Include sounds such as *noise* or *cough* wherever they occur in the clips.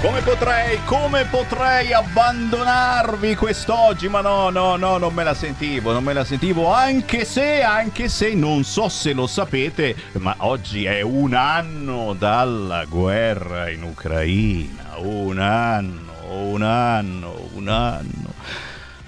Come potrei, come potrei abbandonarvi quest'oggi? Ma no, no, no, non me la sentivo, non me la sentivo, anche se, anche se non so se lo sapete, ma oggi è un anno dalla guerra in Ucraina, un anno, un anno, un anno.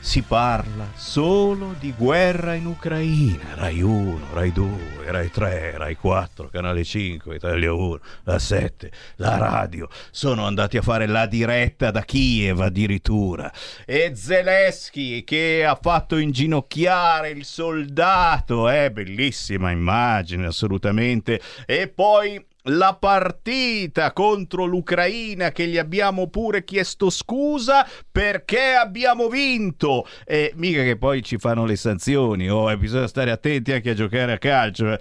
Si parla solo di guerra in Ucraina. Rai 1, Rai 2, Rai 3, Rai 4, Canale 5, Italia 1, la 7, la radio. Sono andati a fare la diretta da Kiev addirittura. E Zelensky che ha fatto inginocchiare il soldato. È bellissima immagine, assolutamente. E poi la partita contro l'Ucraina che gli abbiamo pure chiesto scusa perché abbiamo vinto e mica che poi ci fanno le sanzioni oh, e bisogna stare attenti anche a giocare a calcio eh.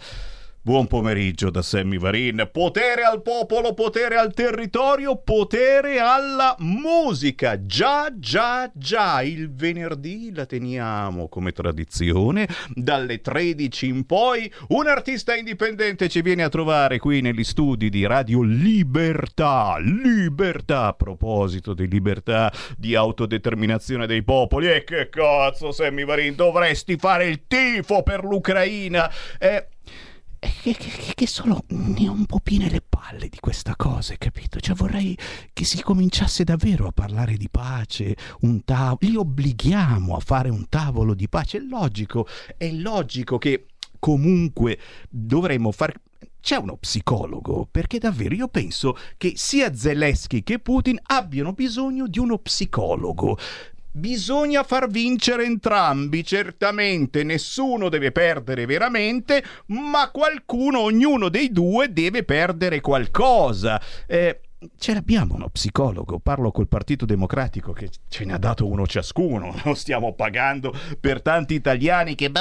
Buon pomeriggio da Sammy Varin. Potere al popolo, potere al territorio, potere alla musica. Già, già, già. Il venerdì la teniamo come tradizione. Dalle 13 in poi un artista indipendente ci viene a trovare qui negli studi di Radio Libertà. Libertà. A proposito di libertà, di autodeterminazione dei popoli. E che cazzo, Sammy Varin, dovresti fare il tifo per l'Ucraina. Eh, che, che, che, sono ne ho un po' piene le palle di questa cosa, capito? Cioè vorrei che si cominciasse davvero a parlare di pace, un tavolo, li obblighiamo a fare un tavolo di pace, è logico, è logico che comunque dovremmo far c'è uno psicologo, perché davvero io penso che sia Zelensky che Putin abbiano bisogno di uno psicologo. Bisogna far vincere entrambi, certamente nessuno deve perdere veramente, ma qualcuno, ognuno dei due deve perdere qualcosa. Eh, ce l'abbiamo uno psicologo, parlo col Partito Democratico che ce ne ha dato uno ciascuno, *laughs* lo stiamo pagando per tanti italiani che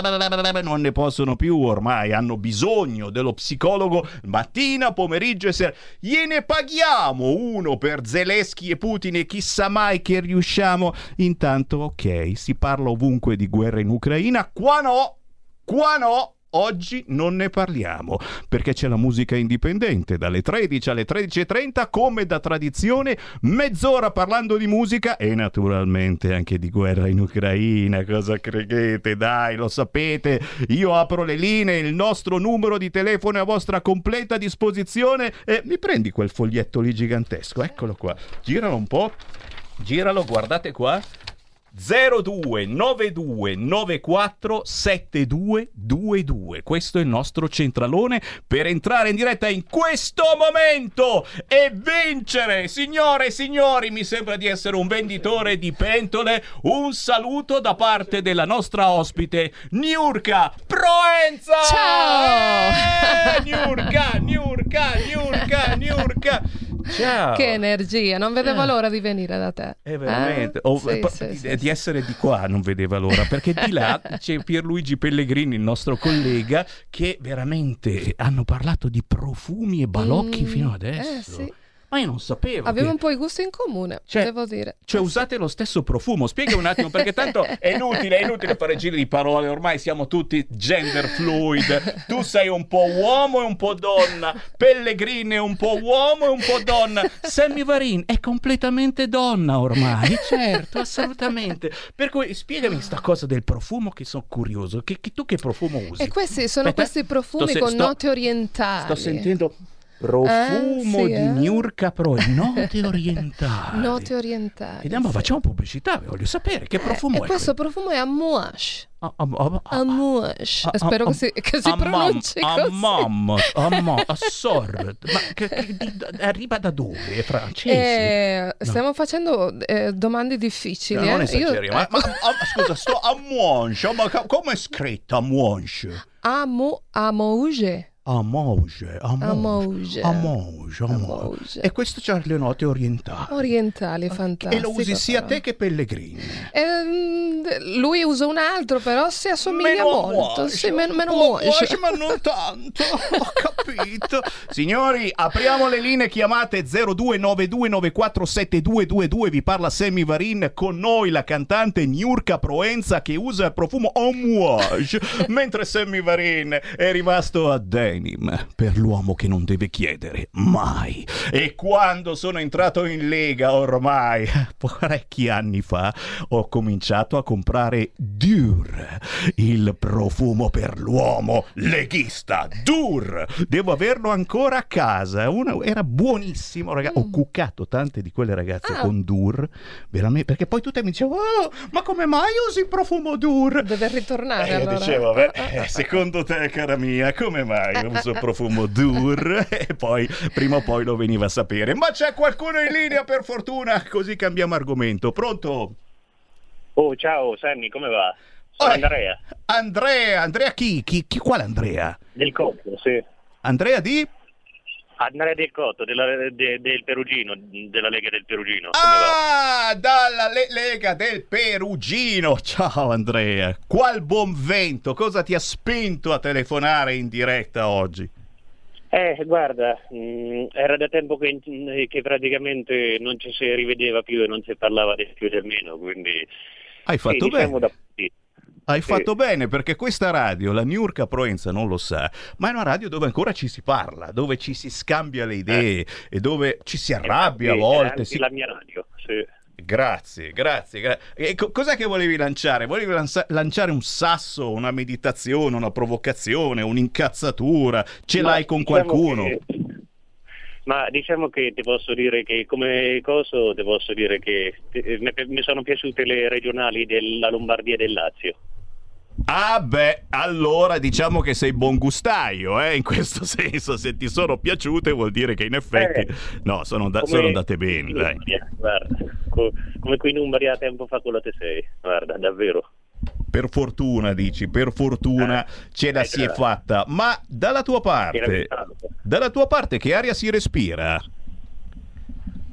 non ne possono più ormai, hanno bisogno dello psicologo mattina, pomeriggio e sera. Gliene paghiamo uno per Zelensky e Putin e chissà mai che riusciamo. Intanto, ok, si parla ovunque di guerra in Ucraina, qua no, qua no. Oggi non ne parliamo perché c'è la musica indipendente dalle 13 alle 13.30 come da tradizione mezz'ora parlando di musica e naturalmente anche di guerra in Ucraina. Cosa credete? Dai lo sapete. Io apro le linee il nostro numero di telefono è a vostra completa disposizione e mi prendi quel foglietto lì gigantesco? Eccolo qua. Giralo un po' giralo guardate qua 0292947222. Questo è il nostro centralone per entrare in diretta in questo momento e vincere. Signore e signori, mi sembra di essere un venditore di pentole. Un saluto da parte della nostra ospite Niurka Proenza. Ciao! Eh, Niurka, Niurka, Niurka, Niurka. Ciao. Che energia, non vedevo l'ora di venire da te. Eh, veramente. Eh? Oh, Sì, eh, sì, di, sì, di essere di qua non vedeva l'ora, perché di là *laughs* c'è Pierluigi Pellegrini, il nostro collega, che veramente hanno parlato di profumi e balocchi Mm, fino adesso. eh, sì. Ma io non sapevo. Abbiamo che- un po' i gusti in comune, Cioè- devo dire. Cioè, usate lo stesso profumo. Spiega un attimo, perché tanto è inutile, è inutile fare giri di parole. Ormai siamo tutti gender fluid. Tu sei un po' uomo e un po' donna. Pellegrini è un po' uomo e un po' donna. Sammy Varin è completamente donna ormai. Certo, *laughs* assolutamente. Per cui spiegami sta cosa del profumo, che sono curioso. Che, che tu che profumo usi? E questi sono Aspetta, questi profumi se- con sto- note orientali. Sto sentendo. Profumo Eh, sì, di eh. Niurka Pro, *laughs* note orientali. Note orientali. Vediamo, sì. facciamo pubblicità, voglio sapere che profumo Eh, è. questo profumo è amouage. Amouage. ah, Spero che si, che si pronunci così. mamma, ah, *laughs* ma- che- che- arriva da dove? Francese? Eh, stiamo facendo eh, domande difficili. No, non eh. esageriamo. Io- Ma, *laughs* ma- scusa, sto a Monge, ma come è scritto a Monge? Amo, amouge. Amouge, Amouge, Amouge. Amouge, Amouge. Amouge. E questo c'ha le note orientali. Orientali, fantastico. E lo usi sia te che Pellegrini. Ehm, lui usa un altro, però si assomiglia molto. Mouage, Sì, meno, meno. Mouage, ma non tanto. Ho *laughs* capito. Signori, apriamo le linee, chiamate 0292947222. Vi parla Sammy Varin con noi, la cantante Niurka Proenza che usa il profumo Homouage. *laughs* mentre Sammy Varin è rimasto a denim per l'uomo che non deve chiedere mai. E quando sono entrato in Lega ormai *laughs* parecchi anni fa, ho cominciato a comprare Dur, il profumo per l'uomo leghista. Dur! Devo averlo ancora a casa. Una- era buonissimo, ragazzi. Ho cuccato tante di quelle ragazze Ah. con Dur, veramente, perché poi tutte mi dicevano, "Oh, ma come mai usi il profumo Dur? Deve ritornare E io allora. dicevo, beh, Ah, ah, ah. secondo te, cara mia, come mai uso profumo Dur? *laughs* E poi, prima o poi lo veniva a sapere. Ma c'è qualcuno in linea, per fortuna, così cambiamo argomento. Pronto? Oh, ciao Sammy, come va? Sono Oh, Andrea, Andrea, Andrea chi? Chi, chi quale Andrea? del Cotto, sì. Andrea di? Andrea del Cotto, della- de- del Perugino, della Lega del Perugino. Ah, dalla Le- Lega del Perugino. *laughs* Ciao Andrea. Qual buon vento, cosa ti ha spinto a telefonare in diretta oggi? Eh, guarda, mh, era da tempo che, che praticamente non ci si rivedeva più e non si parlava di più del meno, quindi... Hai sì, fatto diciamo bene. da- sì. Hai fatto bene perché questa radio, la Niurka Proenza non lo sa, ma è una radio dove ancora ci si parla, dove ci si scambia le idee e dove ci si arrabbia a Infatti, era volte. anche si- la mia radio, sì. Grazie, grazie. gra- E co- cos'è che volevi lanciare? Volevi lanza- lanciare un sasso, una meditazione, una provocazione, un'incazzatura? Ce Ma l'hai con diciamo qualcuno? che- Ma diciamo che ti posso dire che come coso ti posso dire che eh, mi sono piaciute le regionali della Lombardia e del Lazio. Ah beh, allora diciamo che sei buon gustaio, eh? in questo *laughs* senso, se ti sono piaciute vuol dire che in effetti... Eh, no, sono, da- Come- sono andate bene, dai. Guarda, co- come qui in Umbria tempo fa con la T6, guarda, davvero. Per fortuna, dici, per fortuna Eh, ce la eh, si è fatta. Ma dalla tua parte, dalla tua parte che aria si respira?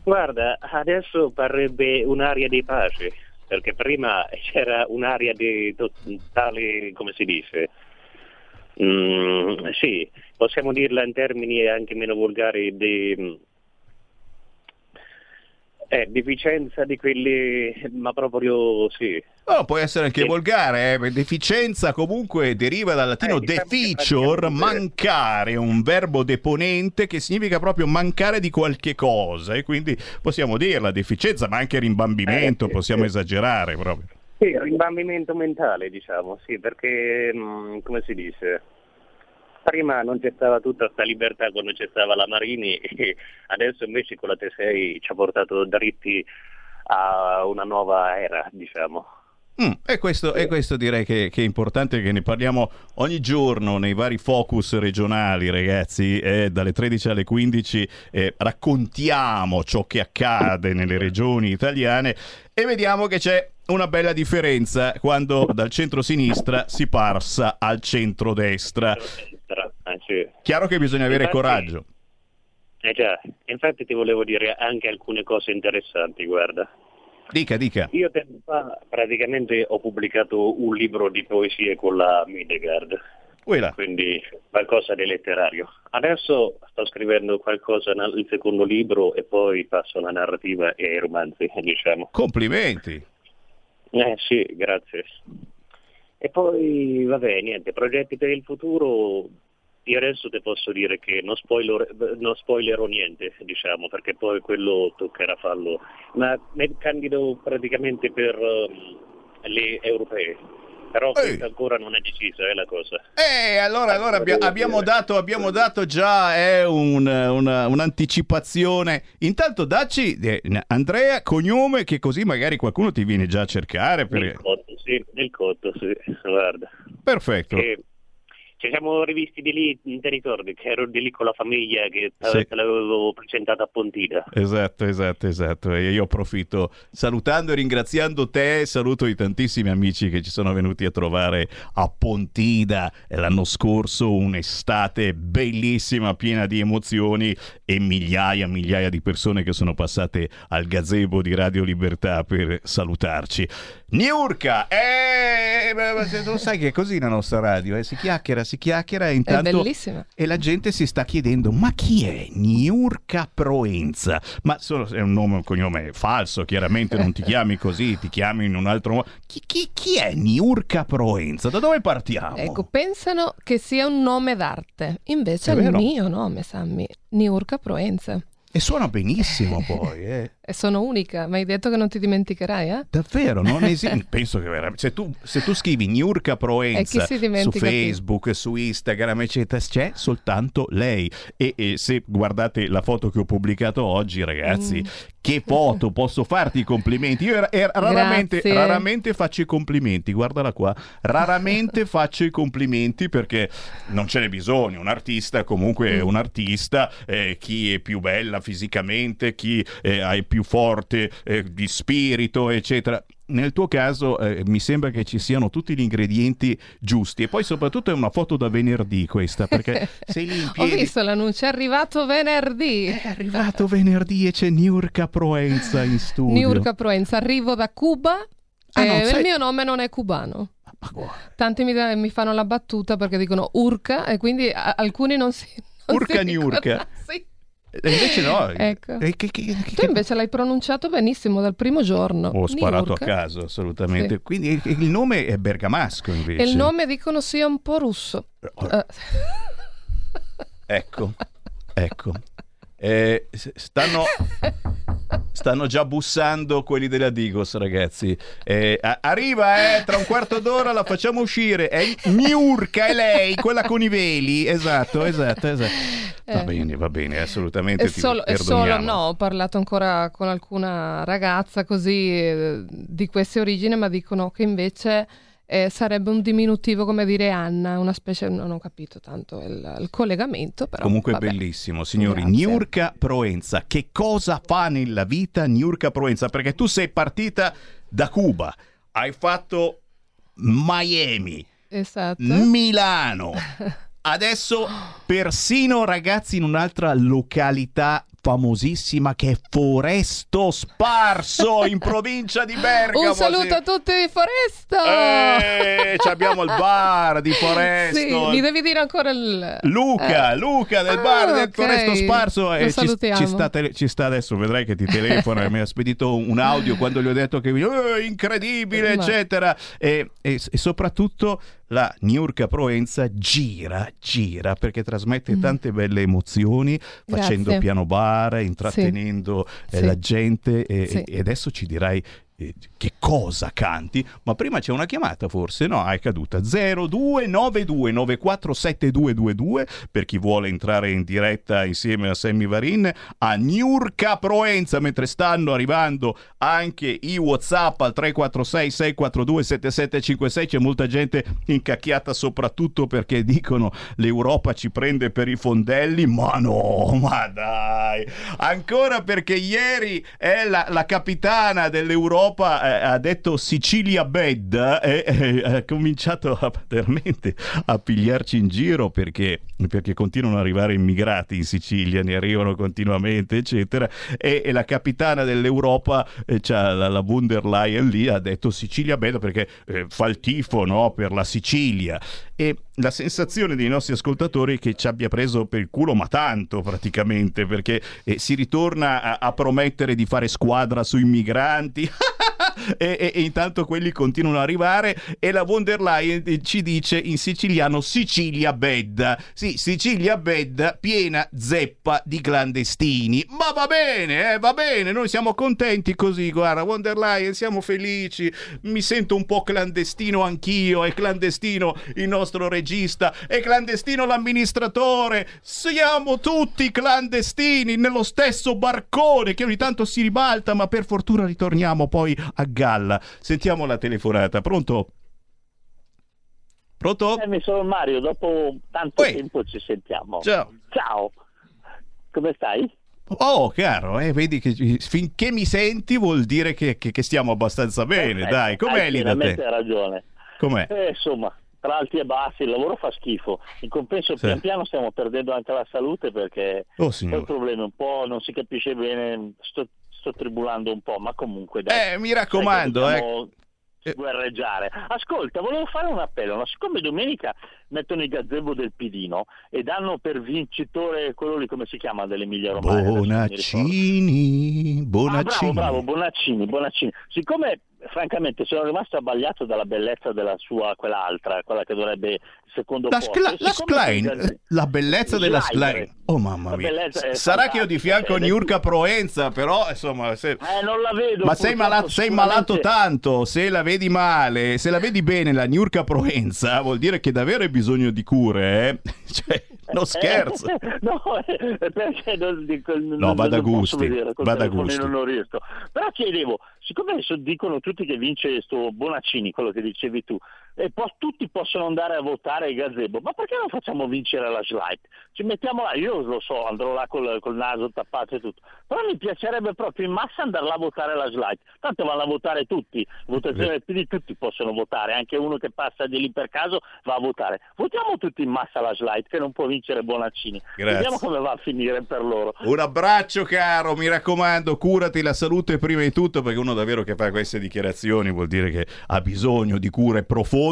Guarda, adesso parrebbe un'aria di pace, perché prima *laughs* c'era un'aria di totale, come si dice? Mm, sì, possiamo dirla in termini anche meno volgari di eh, deficienza di quelli, ma proprio sì. Oh, può essere anche Sì. volgare, eh? deficienza comunque deriva dal latino Eh, deficior, mancare, un verbo deponente che significa proprio mancare di qualche cosa e quindi possiamo dirla deficienza, ma anche rimbambimento, Eh, sì, possiamo sì. esagerare proprio. Sì, rimbambimento mentale, diciamo, sì, perché, mm, come si dice, prima non c'è stata tutta questa libertà quando c'è stata la Marini *laughs* e adesso invece con la T6 ci ha portato dritti a una nuova era, diciamo. Mm, e, questo, e questo direi che, che è importante che ne parliamo ogni giorno nei vari focus regionali, ragazzi. eh, dalle 13 alle 15 eh, raccontiamo ciò che accade nelle regioni italiane e vediamo che c'è una bella differenza quando dal centro-sinistra si passa al centro-destra. Eh, sì. Chiaro che bisogna avere Infatti- coraggio. Eh già, infatti ti volevo dire anche alcune cose interessanti, guarda. Dica, dica. Io tempo fa praticamente ho pubblicato un libro di poesie con la Midegard. Quella. quindi qualcosa di letterario. Adesso sto scrivendo qualcosa nel secondo libro e poi passo alla narrativa e ai romanzi, *laughs* diciamo. Complimenti. Eh sì, grazie. E poi, vabbè, niente, progetti per il futuro, io adesso ti posso dire che non, spoiler, non spoilerò niente, diciamo, perché poi quello toccherà farlo, ma mi candido praticamente per ehm, le europee. Però ancora non è deciso, è la cosa. Eh, allora, allora abbia- abbiamo, dato, abbiamo dato già eh, un- una- un'anticipazione. Intanto dacci, eh, Andrea, cognome, che così magari qualcuno ti viene già a cercare. Nel Per... cotto, sì, nel cotto, sì, guarda. Perfetto. Che ci siamo rivisti di lì, in territorio, che ero di lì con la famiglia che Sì. te l'avevo presentata a Pontida. Esatto, esatto, esatto. E io approfitto salutando e ringraziando te, saluto i tantissimi amici che ci sono venuti a trovare a Pontida l'anno scorso, un'estate bellissima, piena di emozioni e migliaia, migliaia di persone che sono passate al gazebo di Radio Libertà per salutarci. Niurka, eh, beh, *laughs* beh, lo sai che è così la nostra radio, eh? si chiacchiera, si chiacchiera intanto... E la gente si sta chiedendo: ma chi è Niurka Proenza? Ma solo è un nome un cognome falso, chiaramente non ti chiami così, ti chiami in un altro modo. Chi, chi- chi è Niurka Proenza? Da dove partiamo? Ecco, pensano che sia un nome d'arte, invece È è il mio nome, Sammy, Niurka Proenza. E suona benissimo *laughs* poi, eh. E sono unica, ma hai detto che non ti dimenticherai, eh? Davvero, non *laughs* esiste. Penso che veramente. Se tu, se tu scrivi Niurka Proenza su dimentica più? Facebook, su Instagram, eccetera, c'è soltanto lei. E, e se guardate la foto che ho pubblicato oggi, ragazzi, Mm. Che *laughs* foto! Posso farti i complimenti? Io era- era- raramente, raramente faccio i complimenti, guardala qua. Raramente *laughs* faccio i complimenti perché non ce n'è bisogno. Un artista comunque è Mm. un artista. eh, chi è più bella fisicamente, chi eh, è più forte eh, di spirito, eccetera. Nel tuo caso eh, mi sembra che ci siano tutti gli ingredienti giusti e poi soprattutto è una foto da venerdì questa perché *laughs* sei lì in Ho piedi. visto l'annuncio, è arrivato venerdì. È arrivato venerdì e c'è Niurka Proenza in studio. Niurka Proenza, arrivo da Cuba Ah, e non sai- il mio nome non è cubano. Tanti mi, mi fanno la battuta perché dicono Urca e quindi a- alcuni non si... non Urca si Niurka. Sì. E invece no. Ecco. Che- che- che- Tu invece l'hai pronunciato benissimo dal primo giorno. Ho sparato a caso, assolutamente. Sì. Quindi il, nome è bergamasco invece. E il nome dicono sia un po' russo. Eh, Ecco, ecco. Eh, stanno, *laughs* stanno già bussando quelli della Digos, ragazzi. Eh, a- arriva, eh, tra un quarto d'ora la facciamo uscire. È Miurka, è lei, quella con i veli. Esatto, esatto, esatto. Va Eh. bene, va bene, assolutamente. È ti solo, è solo- no, ho parlato ancora con alcuna ragazza così eh, di queste origini, ma dicono che invece eh, sarebbe un diminutivo come dire Anna, una specie, non ho capito tanto il, il collegamento, però Comunque vabbè. bellissimo, signori. Grazie. Niurka Proenza, che cosa fa nella vita Niurka Proenza? Perché tu sei partita da Cuba, hai fatto Miami, Esatto. Milano. *laughs* Adesso persino ragazzi in un'altra località famosissima che è Foresto Sparso *laughs* in provincia di Bergamo. Un saluto a tutti di Foresta! Eh, ci abbiamo il bar di *laughs* Foresto. Sì, mi devi dire ancora il... Luca, Eh. Luca del Ah, bar del. Foresto Sparso eh, ci, salutiamo. ci sta tele- ci sta adesso, vedrai che ti telefona e mi ha spedito un audio quando gli ho detto che eh, incredibile, Ma- eccetera. E, e- e soprattutto la Niurka Proenza gira, gira perché trasmette Mm. tante belle emozioni facendo Grazie. piano bar, intrattenendo eh, Sì. la gente e, Sì. e adesso ci dirai che cosa canti, ma prima c'è una chiamata forse, no, è caduta. 0292947222 per chi vuole entrare in diretta insieme a Sammy Varin a Niurka Proenza mentre stanno arrivando anche i Whatsapp al 346 642 7756 c'è molta gente incacchiata soprattutto perché dicono l'Europa ci prende per i fondelli, ma no, *laughs* ma dai, ancora perché ieri è la, la capitana dell'Europa eh, ha detto Sicilia bed e eh, ha cominciato a, veramente a pigliarci in giro perché, perché continuano ad arrivare immigrati in Sicilia, ne arrivano continuamente, eccetera. E, e la capitana dell'Europa, c'ha la, la von der Leyen lì, ha detto Sicilia bed perché eh, fa il tifo no, per la Sicilia. E la sensazione dei nostri ascoltatori è che ci abbia preso per il culo, ma tanto praticamente, perché eh, si ritorna a, a promettere di fare squadra sui migranti. *laughs* e, e, e intanto quelli continuano ad arrivare e la von der Leyen ci dice in siciliano Sicilia bed. Sì, Sicilia bed piena zeppa di clandestini. Ma va bene, eh, va bene, noi siamo contenti così, guarda, von der Leyen, siamo felici. Mi sento un po' clandestino anch'io, è clandestino il nostro regista, è clandestino l'amministratore. Siamo tutti clandestini nello stesso barcone che ogni tanto si ribalta, ma per fortuna ritorniamo poi a galla. Sentiamo la telefonata. Pronto? Pronto? Eh, sono Mario, dopo tanto Oi. tempo ci sentiamo. Ciao. Ciao. Come stai? Oh, caro, eh, vedi che finché mi senti vuol dire che, che- che stiamo abbastanza bene, Eh, dai. Com'è hai lì da te? ragione. Com'è? Eh, insomma, tra alti e bassi, il lavoro fa schifo. In compenso, Sì. pian piano stiamo perdendo anche la salute perché Oh, signore. un problema, un po' non si capisce bene, sto, sto tribulando un po', ma comunque dai. Eh, mi raccomando, eh. guerreggiare. Ascolta, volevo fare un appello, no? siccome domenica mettono il gazebo del Pidino e danno per vincitore quello lì come si chiama dell'Emilia Romagna? Ricordo. Bonaccini, Ah, Bonaccini. bravo, bravo, Bonaccini, Bonaccini. Siccome francamente sono rimasto abbagliato dalla bellezza della sua, quell'altra, quella che dovrebbe secondo La. Scla- la quel gazebo- la bellezza della. Schlein. Oh mamma mia. è Sarà che ho di fianco cioè, Niurka Proenza, però insomma, se- Eh, non la vedo. Ma sei malato, sei malato tanto, se la vedi male, se la vedi bene la Niurka Proenza, vuol dire che davvero hai bisogno di cure, eh? *laughs* Cioè, non scherzo. Eh, *laughs* no, eh, perché non, dico, No, vada a non gusti, vada gusti. non riesco. Però chiedevo, siccome adesso dicono tutti che vince sto Bonaccini, quello che dicevi tu, e poi tutti possono andare a votare il gazebo, ma perché non facciamo vincere la slide? Ci mettiamo là, io lo so, andrò là col, col naso tappato e tutto, però mi piacerebbe proprio in massa andare là a votare la slide, tanto vanno a votare tutti, votazione PD tutti possono votare, anche uno che passa di lì per caso va a votare. Votiamo tutti in massa la slide che non può vincere Bonaccini. Grazie. Vediamo come va a finire per loro. Un abbraccio caro, mi raccomando, curati la salute prima di tutto perché uno davvero che fa queste dichiarazioni vuol dire che ha bisogno di cure profonde.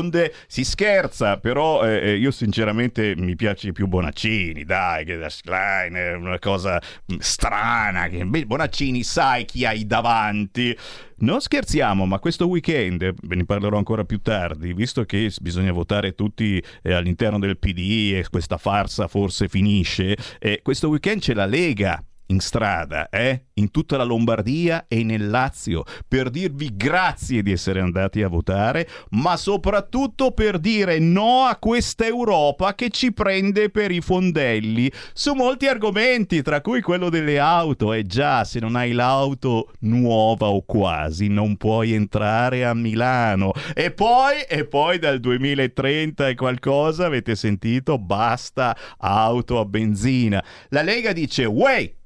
Si scherza, però eh, eh, io sinceramente mi piace più Bonaccini, dai, che la Schlein è una cosa mm, strana. Che... Bonaccini sai chi hai davanti. Non scherziamo, ma questo weekend, ve ne parlerò ancora più tardi, visto che bisogna votare tutti eh, all'interno del PD e questa farsa forse finisce, eh, questo weekend c'è la Lega in strada, eh? in tutta la Lombardia e nel Lazio, per dirvi grazie di essere andati a votare, ma soprattutto per dire no a questa Europa che ci prende per i fondelli su molti argomenti, tra cui quello delle auto. E già, se non hai l'auto nuova o quasi, non puoi entrare a Milano. E poi, e poi dal 2030 e qualcosa, avete sentito, basta auto a benzina. La Lega dice, wey!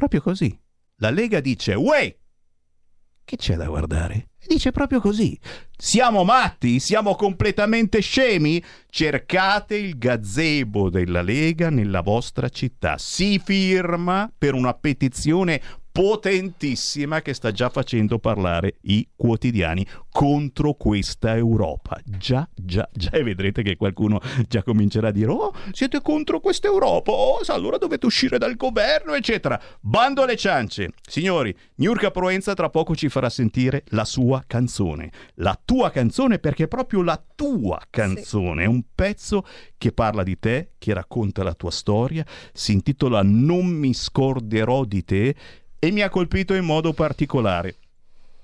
Proprio così. La Lega dice, wey! Che c'è da guardare? Dice proprio così. Siamo matti? Siamo completamente scemi? Cercate il gazebo della Lega nella vostra città. Si firma per una petizione potentissima che sta già facendo parlare i quotidiani contro questa Europa. Già, già, già. E vedrete che qualcuno già comincerà a dire: Oh, siete contro questa Europa? Oh, allora dovete uscire dal governo, eccetera. Bando alle ciance. Signori, Niurka Proenza tra poco ci farà sentire la sua canzone. La tua canzone, perché è proprio la tua canzone. È un pezzo che parla di te, che racconta la tua storia. Si intitola Non mi scorderò di te e mi ha colpito in modo particolare.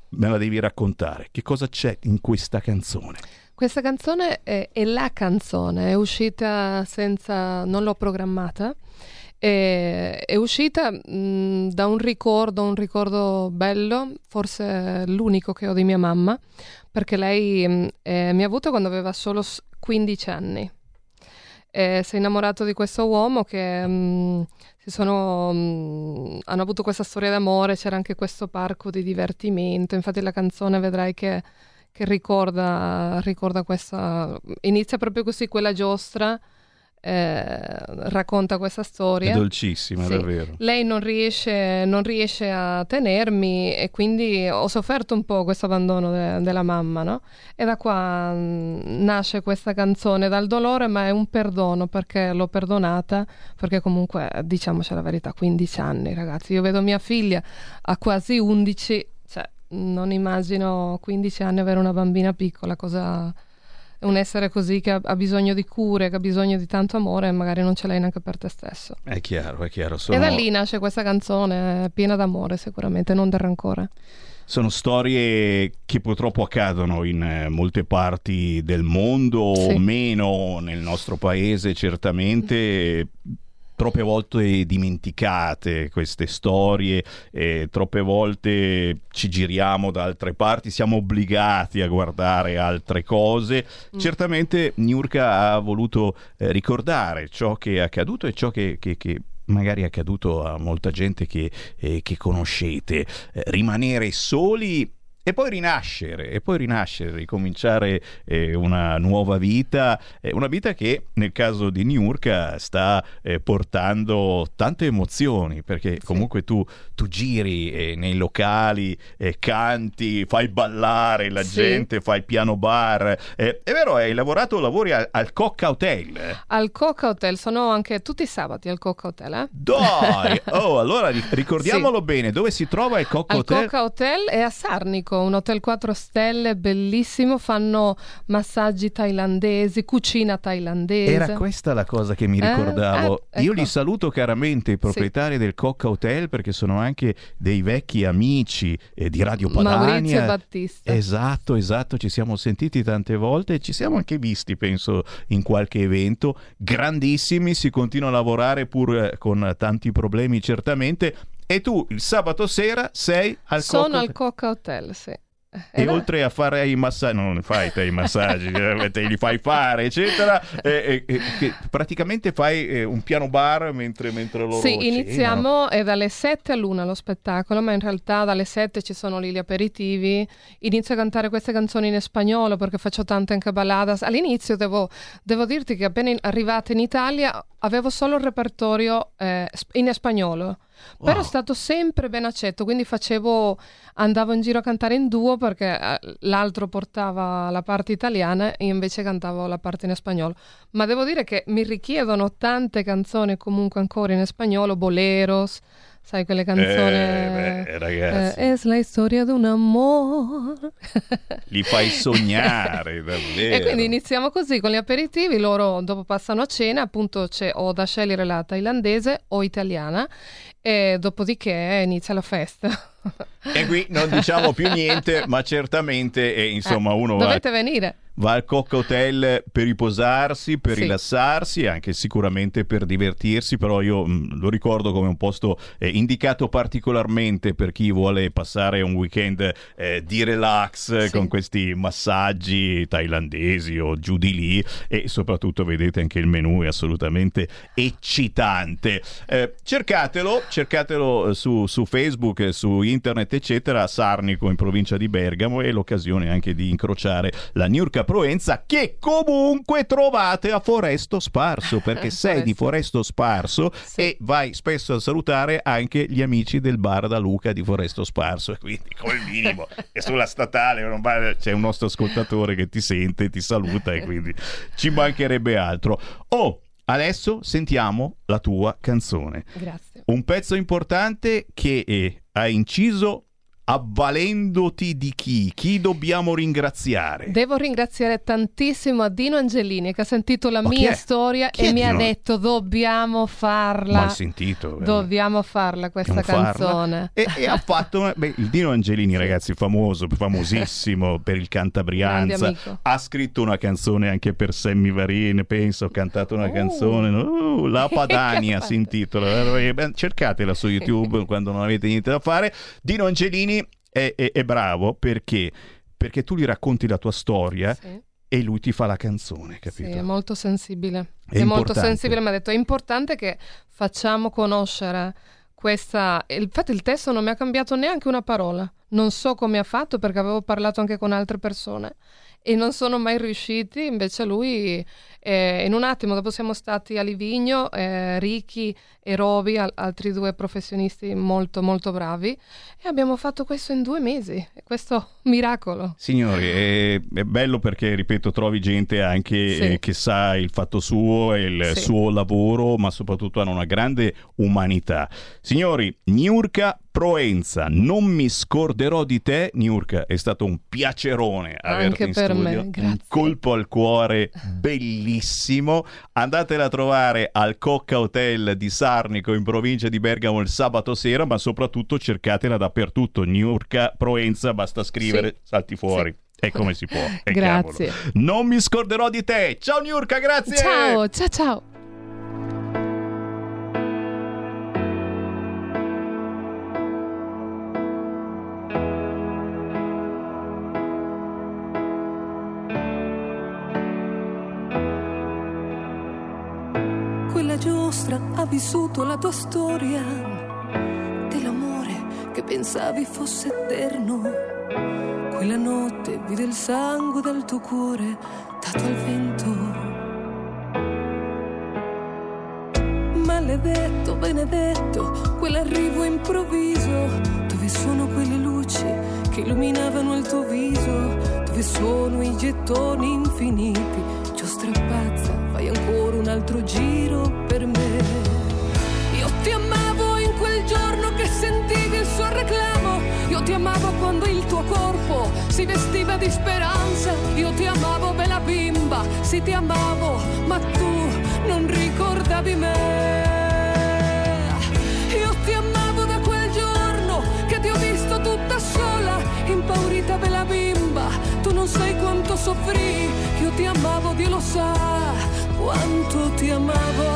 Me la devi raccontare. Che cosa c'è in questa canzone? Questa canzone è, è la canzone, è uscita senza... non l'ho programmata. È, è uscita mh, da un ricordo, un ricordo bello, forse l'unico che ho di mia mamma, perché lei mh, eh, mi ha avuto quando aveva solo s- 15 anni. E si è innamorato di questo uomo che mh, sono, mh, hanno avuto questa storia d'amore, c'era anche questo parco di divertimento, infatti la canzone vedrai che, che ricorda, ricorda questa, inizia proprio così quella giostra, eh, racconta questa storia. È dolcissima, Sì. davvero. Lei non riesce, non riesce a tenermi e quindi ho sofferto un po' questo abbandono de- della mamma, no? E da qua mm, nasce questa canzone dal dolore, ma è un perdono perché l'ho perdonata, perché comunque diciamoci la verità, 15 anni ragazzi, io vedo mia figlia a quasi 11, cioè non immagino 15 anni avere una bambina piccola, cosa un essere così che ha, ha, bisogno di cure, che ha bisogno di tanto amore, magari non ce l'hai neanche per te stesso. È chiaro, è chiaro. Sono... E da lì nasce questa canzone piena d'amore, sicuramente, non del rancore. Sono storie che purtroppo accadono in eh, molte parti del mondo, sì. o meno nel nostro paese, certamente troppe volte dimenticate queste storie, eh, troppe volte ci giriamo da altre parti, siamo obbligati a guardare altre cose. Mm. Certamente Niurka ha voluto eh, ricordare ciò che è accaduto e ciò che, che, che magari è accaduto a molta gente che, eh, che conoscete. Eh, rimanere soli e poi rinascere, e poi rinascere, ricominciare eh, una nuova vita, eh, una vita che nel caso di Niurka sta eh, portando tante emozioni, perché comunque tu, tu giri eh, nei locali, eh, canti, fai ballare la sì. gente, fai piano bar. Eh, è vero, hai lavorato, lavori al, al Cocca Hotel. Al Cocca Hotel, sono anche tutti i sabati al Cocca Hotel. Eh? Dai! *laughs* Oh, allora ricordiamolo sì. bene, dove si trova il Cocca Hotel? Il Cocca Hotel è a Sarnico un hotel 4 stelle bellissimo, fanno massaggi thailandesi, cucina thailandese. Era questa la cosa che mi eh? ricordavo. Eh, eh, Io ecco. li saluto caramente i proprietari sì. del Cocca Hotel perché sono anche dei vecchi amici eh, di Radio Padania. Maurizio e Battista. Esatto, esatto, ci siamo sentiti tante volte e ci siamo anche visti, penso, in qualche evento. Grandissimi, si continua a lavorare pur eh, con tanti problemi certamente e tu il sabato sera sei al Sono Coca al Coca Hotel, sì. E, e oltre a fare i massaggi, non fai te i massaggi, *laughs* eh, te li fai fare, eccetera, eh, eh, praticamente fai eh, un piano bar mentre, mentre loro Sì, iniziamo è dalle 7 all'una lo spettacolo, ma in realtà dalle 7 ci sono lì gli aperitivi. Inizio a cantare queste canzoni in spagnolo perché faccio tante anche balladas. All'inizio devo, devo dirti che appena in, arrivata in Italia avevo solo il repertorio eh, in spagnolo. Wow. Però è stato sempre ben accetto, quindi facevo, andavo in giro a cantare in duo perché eh, l'altro portava la parte italiana e io invece cantavo la parte in spagnolo. Ma devo dire che mi richiedono tante canzoni comunque ancora in spagnolo, boleros, sai quelle canzoni eh, beh, ragazzi. Eh, es la storia di un amore *laughs* li fai sognare *laughs* davvero. E quindi iniziamo così con gli aperitivi loro dopo passano a cena appunto c'è o da scegliere la thailandese o italiana e dopodiché inizia la festa e qui non diciamo più niente ma certamente eh, insomma eh, uno dovete va... venire va al Cocca Hotel per riposarsi, per sì. rilassarsi e anche sicuramente per divertirsi, però io mh, mm, lo ricordo come un posto eh, indicato particolarmente per chi vuole passare un weekend eh, di relax sì. con questi massaggi thailandesi o giù di lì e soprattutto vedete anche il menù è assolutamente eccitante. Eh, cercatelo, cercatelo eh, su, su Facebook, su internet eccetera, Sarnico in provincia di Bergamo e l'occasione anche di incrociare la York Proenza che comunque trovate a Foresto Sparso perché *laughs* sei di Foresto Sparso sì. e vai spesso a salutare anche gli amici del bar da Luca di Foresto Sparso e quindi col minimo e sulla statale c'è un nostro ascoltatore che ti sente, ti saluta e quindi ci mancherebbe altro. Oh, adesso sentiamo la tua canzone. Grazie. Un pezzo importante che ha inciso avvalendoti di chi? Chi dobbiamo ringraziare? Devo ringraziare tantissimo a Dino Angelini che ha sentito la Ma mia storia e mi Dino? ha detto dobbiamo farla. Mai sentito. Eh. Dobbiamo farla questa dobbiamo canzone. Farla. E, e ha fatto, beh, il Dino Angelini ragazzi famoso, famosissimo *laughs* per il cantabrianza, ha scritto una canzone anche per Sammy Varin, penso, ha cantato una oh. canzone, uh, La *laughs* Padania si intitola, eh, cercatela su *laughs* YouTube quando non avete niente da fare. Dino Angelini è, è, è bravo perché? perché tu gli racconti la tua storia sì. e lui ti fa la canzone, capito? Sì, è molto sensibile. È, è molto sensibile, mi ha detto è importante che facciamo conoscere questa... Infatti il testo non mi ha cambiato neanche una parola. Non so come ha fatto perché avevo parlato anche con altre persone e non sono mai riusciti, invece lui eh, in un attimo dopo siamo stati a Livigno, eh, Ricky e Roby, al- altri due professionisti molto molto bravi e abbiamo fatto questo in due mesi, questo *laughs* miracolo. Signori, è, è bello perché, ripeto, trovi gente anche sì. eh, che sa il fatto suo e il sì. suo lavoro, ma soprattutto hanno una grande umanità. Signori, Niurka Proenza, non mi scorderò di te, Niurka, è stato un piacerone averti Anche in per studio. me, un grazie. colpo al cuore bellissimo. *laughs* Andatela a trovare al Cocca Hotel di Sarnico in provincia di Bergamo il sabato sera, ma soprattutto cercatela dappertutto. Niurka Proenza, basta scrivere, salti fuori. E come si può? E Grazie. cavolo. Non mi scorderò di te. Ciao Niurka, grazie. Ciao, ciao, ciao. Giostra ha vissuto la tua storia dell'amore che pensavi fosse eterno. Quella notte vide il sangue dal tuo cuore dato al vento. Maledetto, benedetto, quell'arrivo improvviso, dove sono quelle luci che illuminavano il tuo viso, dove sono i gettoni infiniti, giostra altro giro per me. Io ti amavo in quel giorno che sentivi il suo reclamo, io ti amavo quando il tuo corpo si vestiva di speranza, io ti amavo bella bimba, sì ti amavo, ma tu non ricordavi me. Io ti amavo da quel giorno che ti ho visto tutta sola, impaurita bella bimba, tu non sai quanto soffrì, io ti amavo, Dio lo sa, quanto ti amavo.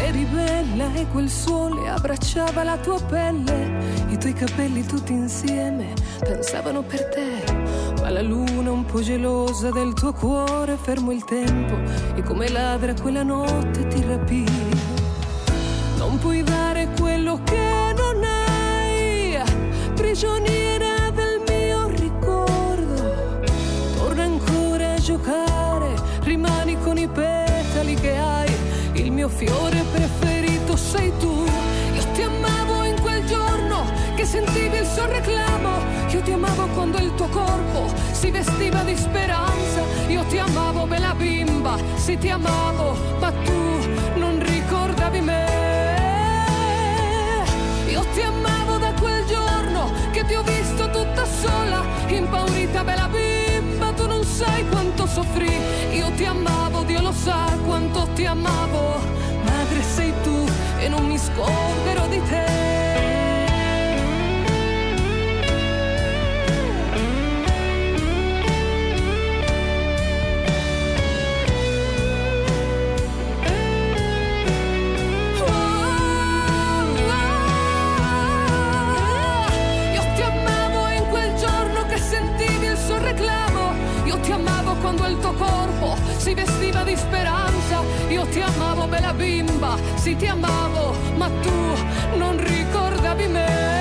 Eri bella e quel sole abbracciava la tua pelle, i tuoi capelli tutti insieme pensavano per te, ma la luna un po' gelosa del tuo cuore fermò il tempo e come ladra quella notte ti rapì. Non puoi dare quello che non hai, prigioniera giocare, rimani con i petali che hai. Il mio fiore preferito sei tu. Io ti amavo in quel giorno che sentivi il suo reclamo. Io ti amavo quando il tuo corpo si vestiva di speranza. Io ti amavo, bella bimba, sì ti amavo, ma tu non ricordavi me. Io ti amavo da quel giorno che ti ho visto tutta sola, impaurita bella bimba, soffrì. Io ti amavo, Dio lo sa quanto ti amavo. Si vestiva di speranza. Io ti amavo, bella bimba, sì ti amavo, ma tu non ricordavi me.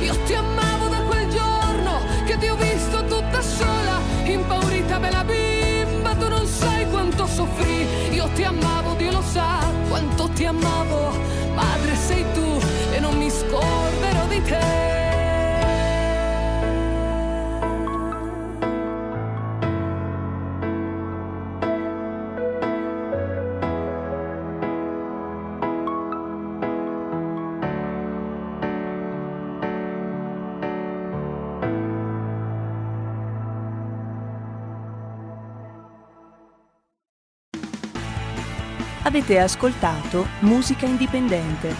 Io ti amavo da quel giorno che ti ho visto tutta sola, impaurita, bella bimba, tu non sai quanto soffrì. Io ti amavo, Dio lo sa quanto ti amavo, madre sei tu e non mi scorderò di te. Avete ascoltato Musica Indipendente.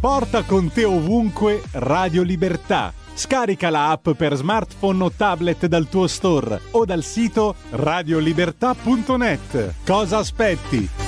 Porta con te ovunque Radio Libertà. Scarica la app per smartphone o tablet dal tuo store o dal sito radiolibertà.net. Cosa aspetti?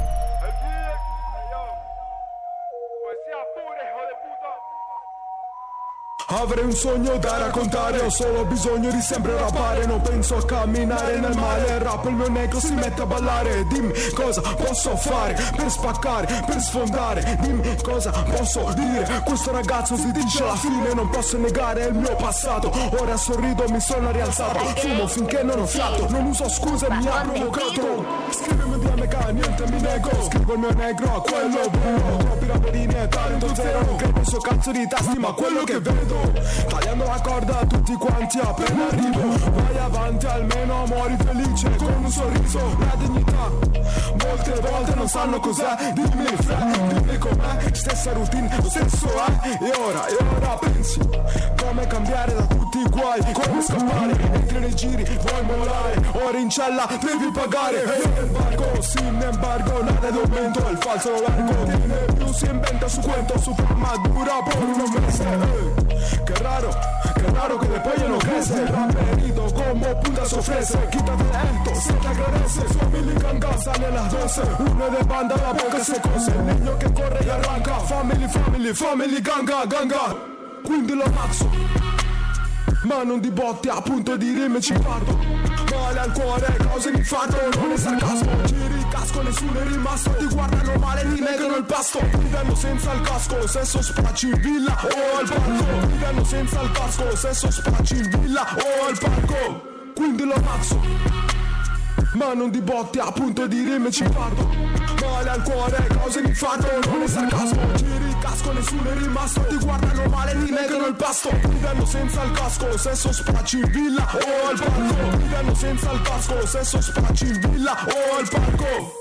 Avrei un sogno da raccontare Ho solo bisogno di sempre rappare Non penso a camminare nel male rap il mio negro si mette a ballare. Dimmi cosa posso fare Per spaccare, per sfondare? Dimmi cosa posso dire? Questo ragazzo si dice la fine Non posso negare il mio passato. Ora sorrido, mi sono rialzato Fumo finché non ho fiato. Non uso scuse, mi ha provocato. Scrivimi di MK, niente mi nego. Scrivo il mio negro a quello buono Troppi raperini e talento zero. Non credo so cazzo di tasti ma quello che vedo Tagliando la corda a tutti quanti appena arrivo. Vai avanti almeno muori felice con un sorriso. La dignità Molte volte non sanno cos'è. Dimmi fra, dimmi com'è Stessa routine, lo stesso è. E ora, e ora pensi Come cambiare da tutti i guai Come scappare, entri nei giri Vuoi volare, ora in cella devi pagare. E embargo, sin embargo Nada di aumento, il falso largo. Tiene più si inventa su cuento Su fama dura por unos meses eh. Qué raro, qué raro que después ya no crece Raperido como punta se ofrece Quítate esto, se te agradece Family ganga sale a las 12 Uno de banda, la boca se cose. El niño che corre e arranca. Family, family, family ganga, ganga. Quindi lo ammazzo. Ma non di botte a punto di rime ci parlo Male al cuore, cose mi fanno Non è sarcasmo, giri casco, nessuno è rimasto. Ti guardano male, ti negano il pasto. Vivono senza il casco, sesso spacci in villa o al parco. Vivono senza il casco, sesso spacci in villa o al parco. Quindi lo ammazzo. Ma non di botte a punto di rime ci parlo. Male al cuore, cose mi fanno Non è sarcasmo, giri casco, nessuno è rimasto. Ti guardano male, ti negano il pasto. Vivono senza il casco, sesso spacci in villa. O al parco. Vivono senza il casco, sesso spacci in villa. O al parco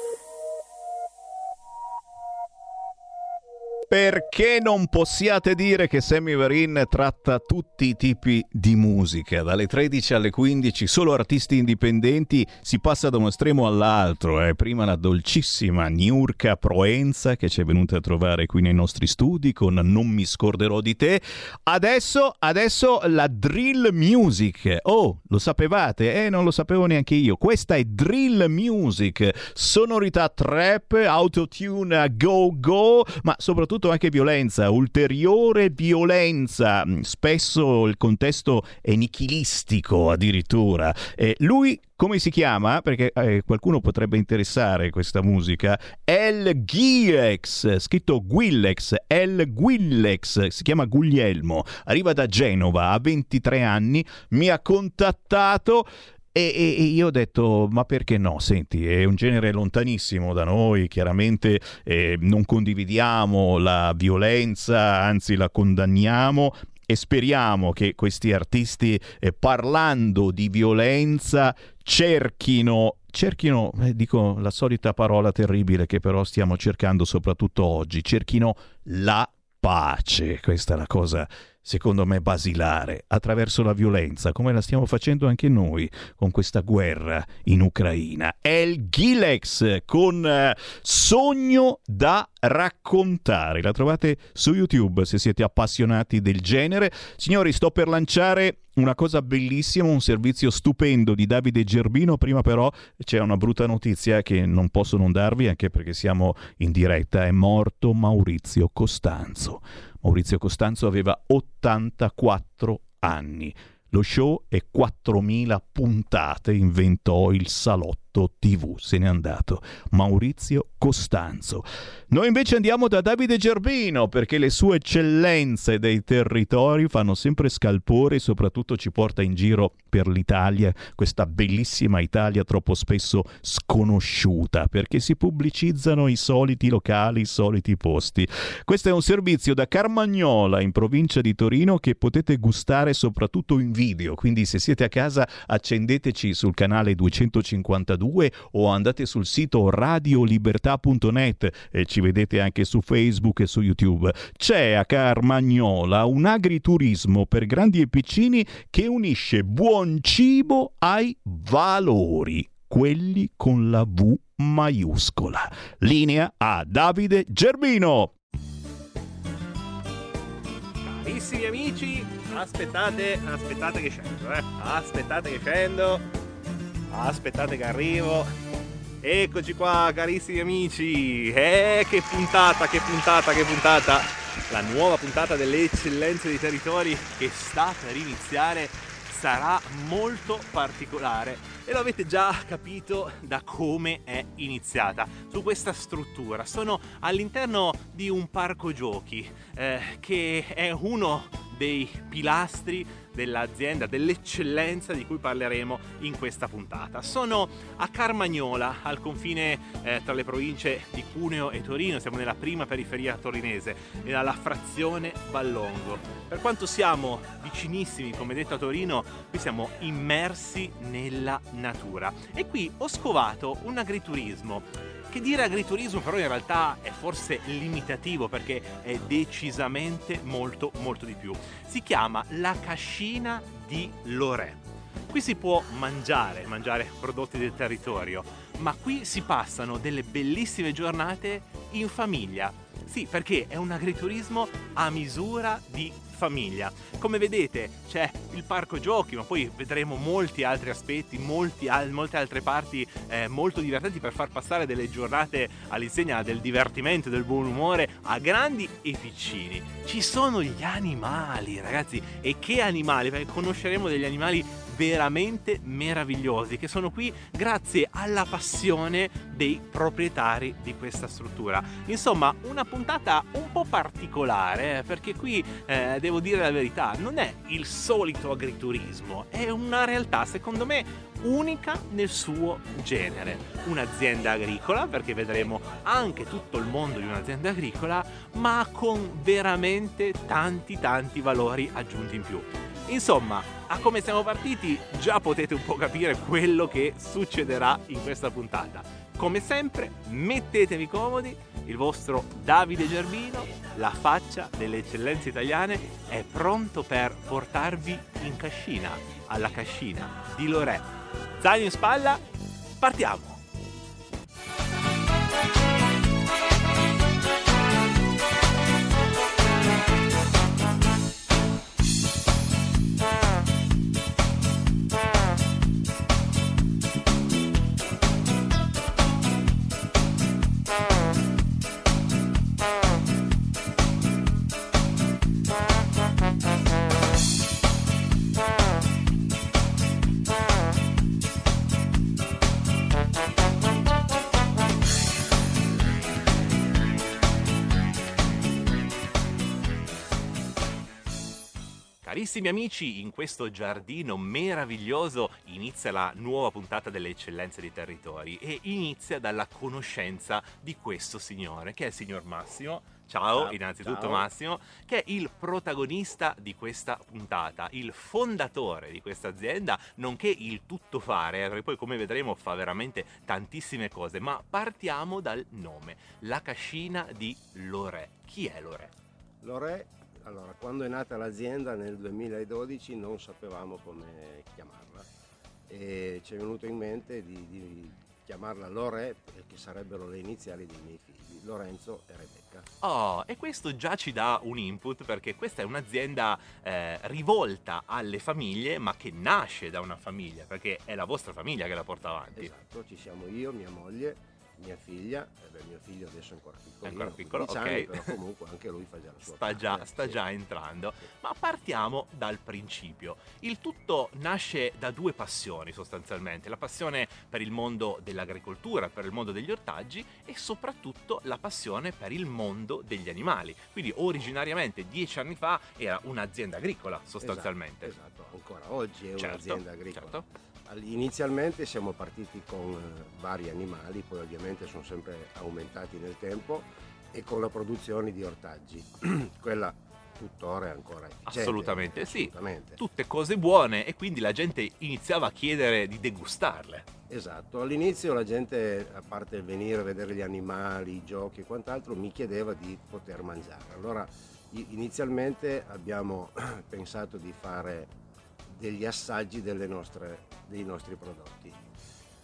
Perché non possiate dire che Sammy Varin tratta tutti i tipi di musica, dalle 13 alle 15, solo artisti indipendenti, si passa da uno estremo all'altro. Eh. Prima la dolcissima Niurka Proenza che ci è venuta a trovare qui nei nostri studi con Non mi scorderò di te. Adesso, adesso la drill music. Oh, lo sapevate? Eh, non lo sapevo neanche io. Questa è drill music, sonorità trap, autotune go go, ma soprattutto anche violenza, ulteriore violenza. Spesso il contesto è nichilistico addirittura. Eh, lui come si chiama? Perché eh, qualcuno potrebbe interessare questa musica. El Gilex, scritto Guillex, El Guillex, si chiama Guglielmo, arriva da Genova, ha 23 anni, mi ha contattato e, e, io ho detto, ma perché no? Senti, è un genere lontanissimo da noi, chiaramente eh, non condividiamo la violenza, anzi la condanniamo. E speriamo che questi artisti, eh, parlando di violenza, cerchino cerchino, eh, dico la solita parola terribile che però stiamo cercando soprattutto oggi, cerchino la pace. Questa è la cosa secondo me, basilare attraverso la violenza, come la stiamo facendo anche noi con questa guerra in Ucraina. El Gilex con eh, Sogno da raccontare. La trovate su YouTube se siete appassionati del genere. Signori, sto per lanciare una cosa bellissima, un servizio stupendo di Davide Gerbino. Prima però c'è una brutta notizia che non posso non darvi anche perché siamo in diretta. È morto Maurizio Costanzo. Maurizio Costanzo aveva 84 anni. Lo show è 4.000 puntate, inventò il salotto TV, se n'è andato Maurizio Costanzo. Noi invece andiamo da Davide Gerbino perché le sue eccellenze dei territori fanno sempre scalpore e soprattutto ci porta in giro per l'Italia, questa bellissima Italia troppo spesso sconosciuta perché si pubblicizzano i soliti locali, i soliti posti. Questo è un servizio da Carmagnola in provincia di Torino che potete gustare soprattutto in video, quindi se siete a casa accendeteci sul canale 252 o andate sul sito radiolibertà.net e ci vedete anche su Facebook e su YouTube. C'è a Carmagnola un agriturismo per grandi e piccini che unisce buon cibo ai valori, quelli con la V maiuscola. Linea a Davide Gerbino. Carissimi amici, aspettate, aspettate che scendo, eh. Aspettate che scendo. Aspettate che arrivo. Eccoci qua, carissimi amici. Eh, che puntata, che puntata, che puntata. La nuova puntata delle eccellenze dei territori che sta per iniziare sarà molto particolare e lo avete già capito da come è iniziata su questa struttura. Sono all'interno di un parco giochi eh, che è uno dei pilastri dell'azienda, dell'eccellenza di cui parleremo in questa puntata. Sono a Carmagnola, al confine eh, tra le province di Cuneo e Torino, siamo nella prima periferia torinese, nella frazione Ballongo. Per quanto siamo vicinissimi, come detto a Torino, qui siamo immersi nella natura. E qui ho scovato un agriturismo che dire agriturismo però in realtà è forse limitativo perché è decisamente molto molto di più. Si chiama la cascina di Lorè. Qui si può mangiare, mangiare prodotti del territorio, ma qui si passano delle bellissime giornate in famiglia. Sì, perché è un agriturismo a misura di famiglia. Come vedete c'è il parco giochi, ma poi vedremo molti altri aspetti, molti, al, molte altre parti eh, molto divertenti per far passare delle giornate all'insegna del divertimento del buon umore a grandi e piccini. Ci sono gli animali, ragazzi, e che animali? Perché conosceremo degli animali veramente meravigliosi che sono qui grazie alla passione dei proprietari di questa struttura. Insomma, una puntata un po' particolare eh, perché qui eh, devo dire la verità, non è il solito agriturismo, è una realtà secondo me unica nel suo genere. Un'azienda agricola, perché vedremo anche tutto il mondo di un'azienda agricola, ma con veramente tanti tanti valori aggiunti in più. Insomma, a come siamo partiti già potete un po' capire quello che succederà in questa puntata. Come sempre, mettetevi comodi, il vostro Davide Gerbino, la faccia delle eccellenze italiane, è pronto per portarvi in cascina, alla cascina di Lorè. Zaino in spalla, partiamo! Carissimi amici, in questo giardino meraviglioso inizia la nuova puntata delle eccellenze dei territori e inizia dalla conoscenza di questo signore, che è il signor Massimo. Ciao, Ciao, innanzitutto ciao. Massimo, che è il protagonista di questa puntata, il fondatore di questa azienda, nonché il tuttofare, perché poi come vedremo fa veramente tantissime cose, ma partiamo dal nome, la cascina di Lorè. Chi è Lorè? Lorè, allora, quando è nata l'azienda nel 2012 non sapevamo come chiamarla e ci è venuto in mente di, di chiamarla Lorè, che sarebbero le iniziali dei miei figli, Lorenzo e Rebecca. Oh, e questo già ci dà un input perché questa è un'azienda eh, rivolta alle famiglie, ma che nasce da una famiglia, perché è la vostra famiglia che la porta avanti. Esatto, ci siamo io, mia moglie, mia figlia, eh beh, mio figlio adesso è ancora piccolino, È ancora piccolo, 15 ok. anni, però comunque anche lui fa già la sua sta parte. già, sta Sì. già entrando. Ma partiamo dal principio. Il tutto nasce da due passioni sostanzialmente, la passione per il mondo dell'agricoltura, per il mondo degli ortaggi e soprattutto la passione per il mondo degli animali. Quindi originariamente dieci anni fa era un'azienda agricola sostanzialmente. Esatto, esatto. ancora oggi è Certo, un'azienda agricola. certo. Inizialmente siamo partiti con eh, vari animali, poi ovviamente sono sempre aumentati nel tempo e con la produzione di ortaggi. *clears throat* Quella tuttora è ancora efficiente. Assolutamente sì. Assolutamente. Tutte cose buone e quindi la gente iniziava a chiedere di degustarle. Esatto, all'inizio la gente, a parte venire a vedere gli animali, i giochi e quant'altro, mi chiedeva di poter mangiare. Allora inizialmente abbiamo *clears throat* pensato di fare degli assaggi delle nostre- dei nostri prodotti.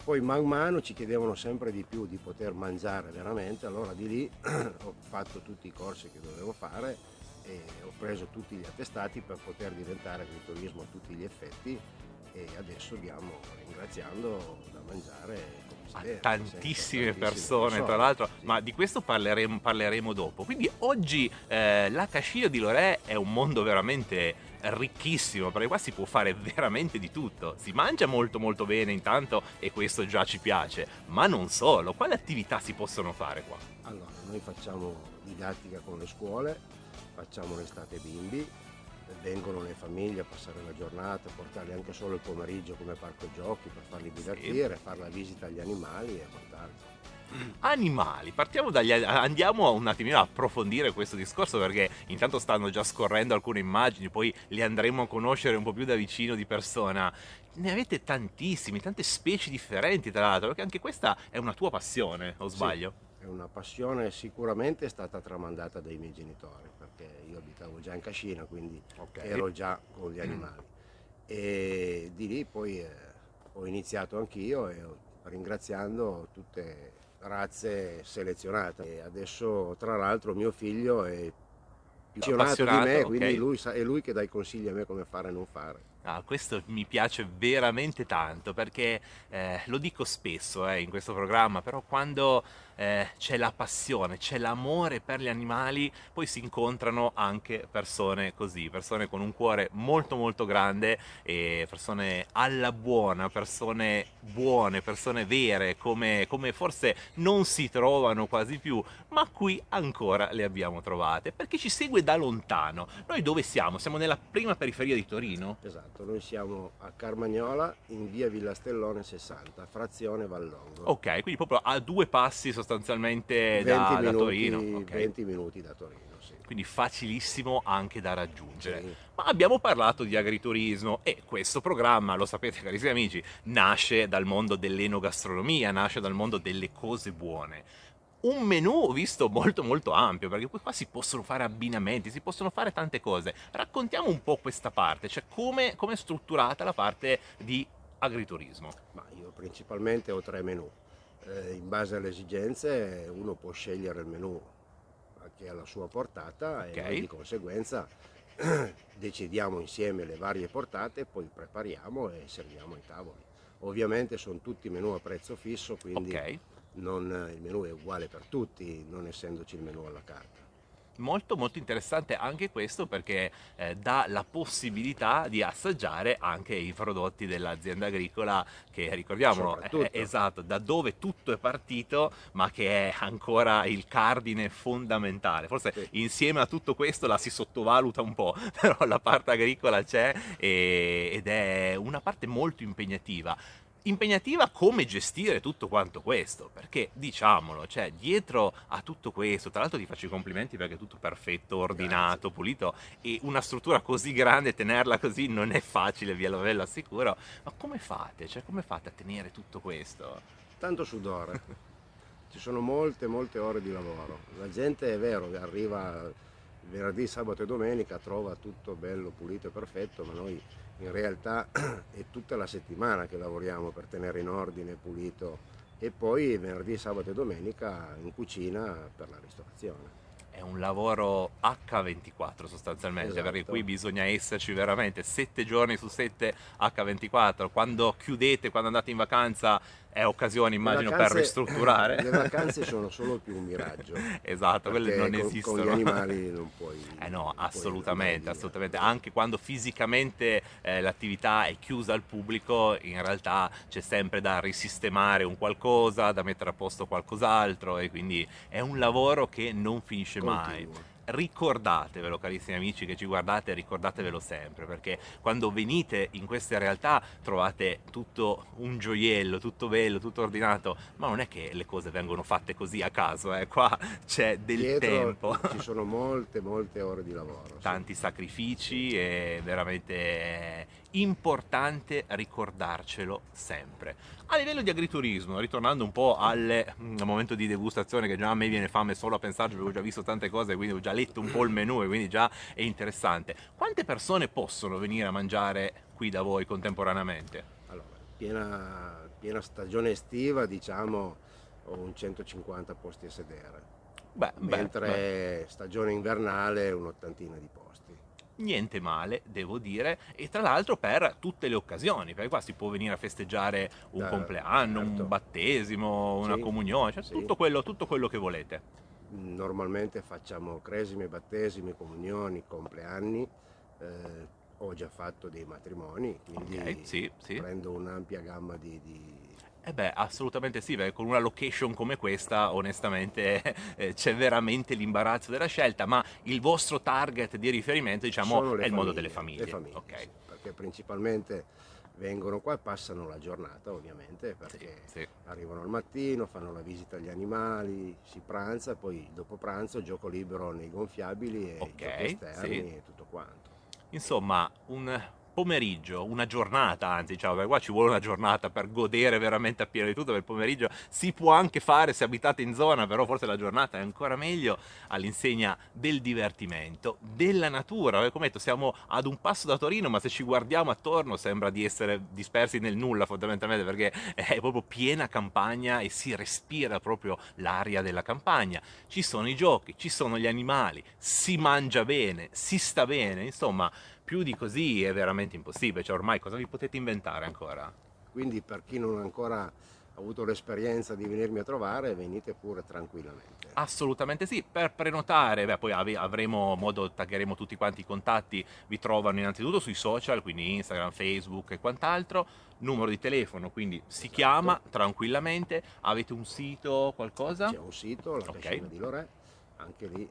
Poi man mano ci chiedevano sempre di più di poter mangiare veramente, allora di lì *clears throat* ho fatto tutti i corsi che dovevo fare e ho preso tutti gli attestati per poter diventare agriturismo a tutti gli effetti e adesso diamo, ringraziando, da mangiare a deve, tantissime senza- persone, tra l'altro, ma di questo parleremo, parleremo dopo. Quindi oggi eh, la Cascina di Lorè è un mondo veramente ricchissimo, perché qua si può fare veramente di tutto. Si mangia molto molto bene intanto e questo già ci piace, ma non solo. Quali attività si possono fare qua? Allora, noi facciamo didattica con le scuole, facciamo l'estate bimbi, vengono le famiglie a passare la giornata, portarli anche solo il pomeriggio come parco giochi per farli divertire, fare la visita agli animali e quant'altro. Animali, partiamo dagli andiamo un attimino a approfondire questo discorso perché intanto stanno già scorrendo alcune immagini, poi li andremo a conoscere un po' più da vicino di persona. Ne avete tantissimi, tante specie differenti tra l'altro, perché anche questa è una tua passione, o sbaglio? Sì, è una passione sicuramente è stata tramandata dai miei genitori, perché io abitavo già in Cascina, quindi ero già con gli *clears throat* animali. E di lì poi eh, ho iniziato anch'io e ringraziando tutte razze selezionate. E adesso tra l'altro mio figlio è più appassionato di me, quindi lui sa- è lui che dà i consigli a me come fare e non fare. Ah, questo mi piace veramente tanto perché eh, lo dico spesso eh, in questo programma, però quando eh, c'è la passione, c'è l'amore per gli animali, poi si incontrano anche persone così, persone con un cuore molto molto grande e persone alla buona, persone buone, persone vere, come, come forse non si trovano quasi più, ma qui ancora le abbiamo trovate, perché ci segue da lontano. Noi dove siamo? Siamo nella prima periferia di Torino? Esatto, noi siamo a Carmagnola in via Villastellone 60, frazione Vallongo. Ok, quindi proprio a due passi sostanzialmente da, 20 da minuti, Torino. ok. 20 minuti da Torino, sì. Quindi facilissimo anche da raggiungere. Ma abbiamo parlato di agriturismo e questo programma, lo sapete carissimi amici, nasce dal mondo dell'enogastronomia, nasce dal mondo delle cose buone. Un menù visto molto molto ampio, perché poi qua si possono fare abbinamenti, si possono fare tante cose. Raccontiamo un po' questa parte, cioè come, come è strutturata la parte di agriturismo. Ma io principalmente ho tre menù. Eh, in base alle esigenze uno può scegliere il menù che è alla sua portata Ok. e noi di conseguenza *clears throat* decidiamo insieme le varie portate, poi prepariamo e serviamo ai tavoli. Ovviamente sono tutti menù a prezzo fisso, quindi Ok. non- il menù è uguale per tutti, non essendoci il menù alla carta. Molto molto interessante anche questo perché eh, dà la possibilità di assaggiare anche i prodotti dell'azienda agricola che ricordiamo è, esatto da dove tutto è partito ma che è ancora il cardine fondamentale. Forse insieme a tutto questo la si sottovaluta un po' *laughs* però la parte agricola c'è e- ed è una parte molto impegnativa impegnativa come gestire tutto quanto questo, perché diciamolo, cioè dietro a tutto questo, tra l'altro ti faccio i complimenti perché è tutto perfetto, ordinato, pulito e una struttura così grande, tenerla così non è facile, lo ve lo assicuro, ma come fate? Cioè come fate a tenere tutto questo? Tanto sudore. *laughs* Ci sono molte, molte ore di lavoro. La gente è vero, arriva venerdì, sabato e domenica, trova tutto bello, pulito e perfetto, ma noi in realtà *clears throat* è tutta la settimana che lavoriamo per tenere in ordine, pulito e poi venerdì, sabato e domenica in cucina per la ristorazione. è un lavoro H24 sostanzialmente, Esatto. perché qui bisogna esserci veramente 7 giorni su 7 H24. Quando chiudete, quando andate in vacanza, è occasione immagino vacanze- per ristrutturare. Le vacanze sono solo più un miraggio. Esatto, quelle non con- esistono. Con gli animali non puoi. Eh no, assolutamente, assolutamente. Anche quando fisicamente eh, l'attività è chiusa al pubblico, in realtà c'è sempre da risistemare un qualcosa, da mettere a posto qualcos'altro e quindi è un lavoro che non finisce mai. Ricordatevelo carissimi amici che ci guardate, ricordatevelo sempre perché quando venite in queste realtà trovate tutto un gioiello, tutto bello, tutto ordinato, ma non è che le cose vengono fatte così a caso, eh. qua c'è del Dietro tempo Ci sono molte, molte ore di lavoro. tanti sacrifici e veramente importante ricordarcelo sempre. A livello di agriturismo, ritornando un po' al, mm, momento di degustazione che già a me viene fame solo a pensarci perché ho già visto tante cose, quindi ho già letto un po' il menù e quindi già è interessante. Quante persone possono venire a mangiare qui da voi contemporaneamente? Allora, piena, piena stagione estiva, diciamo, ho un 150 posti a sedere. Beh, beh, Mentre stagione invernale un'ottantina di posti. Niente male, devo dire, e tra l'altro per tutte le occasioni, perché qua si può venire a festeggiare un Eh, compleanno, certo. un battesimo, una Sì, comunione, cioè sì. tutto, quello, tutto quello che volete. Normalmente facciamo cresime, battesimi, comunioni, compleanni. eh, ho già fatto dei matrimoni, quindi Ok, sì, sì. prendo un'ampia gamma di, di- Eh beh, assolutamente sì, perché con una location come questa, onestamente, *laughs* eh, c'è veramente l'imbarazzo della scelta, ma il vostro target di riferimento, diciamo, è il mondo delle famiglie. le famiglie, Ok. sì, perché principalmente vengono qua e passano la giornata ovviamente perché arrivano al mattino, fanno la visita agli animali, si pranza poi dopo pranzo gioco libero nei gonfiabili e Ok, giochi esterni sì. e tutto quanto. Insomma, un pomeriggio, una giornata, anzi diciamo, perché qua ci vuole una giornata per godere veramente appieno di tutto, per il pomeriggio. Si può anche fare se abitate in zona, però forse la giornata è ancora meglio all'insegna del divertimento, della natura, perché come detto siamo ad un passo da Torino, ma se ci guardiamo attorno sembra di essere dispersi nel nulla fondamentalmente, perché è proprio piena campagna e si respira proprio l'aria della campagna, ci sono i giochi, ci sono gli animali, si mangia bene, si sta bene, insomma più di così è veramente impossibile, cioè ormai cosa vi potete inventare ancora? Quindi per chi non ha ancora avuto l'esperienza di venirmi a trovare, venite pure tranquillamente. Assolutamente sì, per prenotare, beh, poi avremo modo, taggeremo tutti quanti i contatti, vi trovano innanzitutto sui social, quindi Instagram, Facebook e quant'altro, numero di telefono, quindi si chiama tranquillamente, avete un sito, qualcosa? C'è un sito, la Ok. Cascina di Lorè, anche lì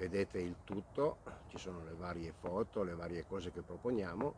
vedete il tutto, ci sono le varie foto, le varie cose che proponiamo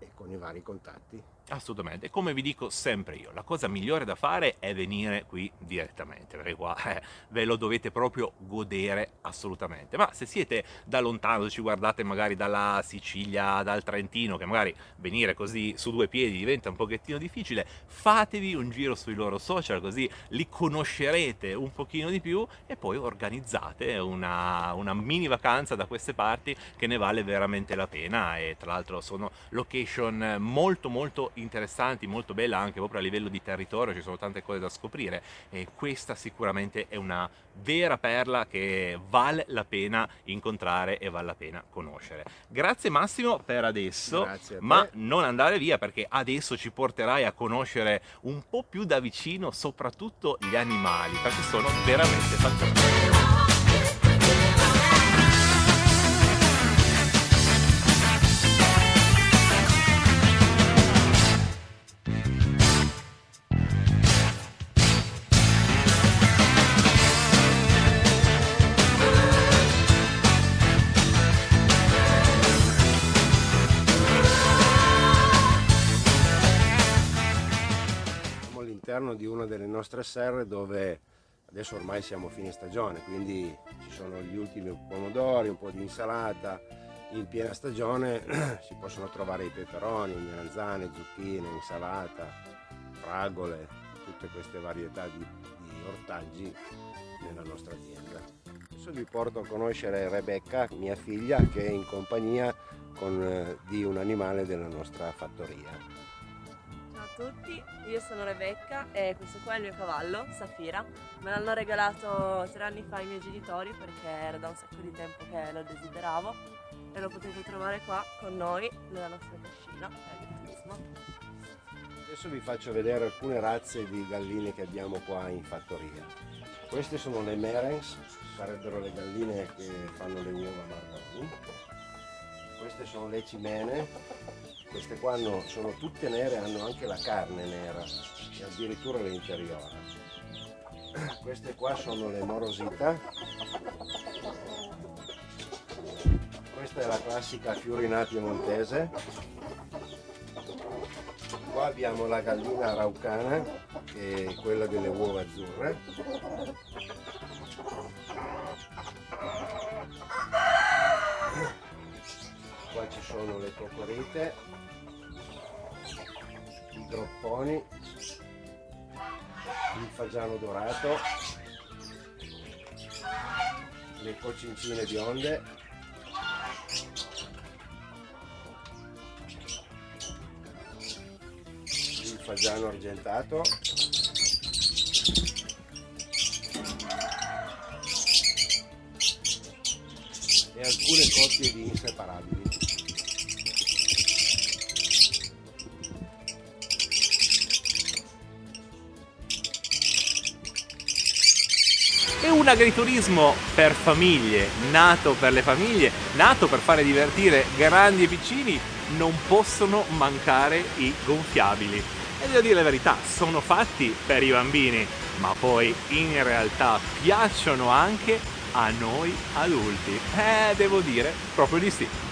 e con i vari contatti. Assolutamente, come vi dico sempre io, la cosa migliore da fare è venire qui direttamente, perché qua eh, ve lo dovete proprio godere assolutamente. Ma se siete da lontano, ci guardate magari dalla Sicilia, dal Trentino, che magari venire così su due piedi diventa un pochettino difficile, fatevi un giro sui loro social, così li conoscerete un pochino di più e poi organizzate una, una mini vacanza da queste parti che ne vale veramente la pena e tra l'altro sono location molto molto interessanti, molto belle anche proprio a livello di territorio, ci sono tante cose da scoprire e questa sicuramente è una vera perla che vale la pena incontrare e vale la pena conoscere. Grazie Massimo per adesso, ma non andare via perché adesso ci porterai a conoscere un po' più da vicino soprattutto gli animali perché sono veramente fantastici. All'interno di una delle nostre serre dove adesso ormai siamo a fine stagione, quindi ci sono gli ultimi pomodori, un po' di insalata. In piena stagione *clears throat* si possono trovare i peperoni, melanzane, zucchine, insalata, fragole, tutte queste varietà di, di ortaggi nella nostra azienda. Adesso vi porto a conoscere Rebecca, mia figlia, che è in compagnia con, eh, di un animale della nostra fattoria. Tutti, io sono Rebecca e questo qua è il mio cavallo, Safira. Me l'hanno regalato tre anni fa i miei genitori perché era da un sacco di tempo che lo desideravo e lo potete trovare qua con noi nella nostra turismo. Adesso vi faccio vedere alcune razze di galline che abbiamo qua in fattoria. Queste sono le Merens, sarebbero le galline che fanno le uova marroni. Queste sono le cimene, queste qua hanno- sono tutte nere, hanno anche la carne nera e addirittura l'interiore. *clears throat* Queste qua sono le morosita. Questa è la classica Fiorinà piemontese. Qua abbiamo la gallina araucana, che è quella delle uova azzurre. Qua ci sono le cocorite, i gropponi, il fagiano dorato, le cocincine bionde, il fagiano argentato, e alcune coppie di inseparabili. Un agriturismo per famiglie, nato per le famiglie, nato per fare divertire grandi e piccini, non possono mancare i gonfiabili. E devo dire la verità, sono fatti per i bambini, ma poi in realtà piacciono anche a noi adulti. Eh, devo dire proprio di sì.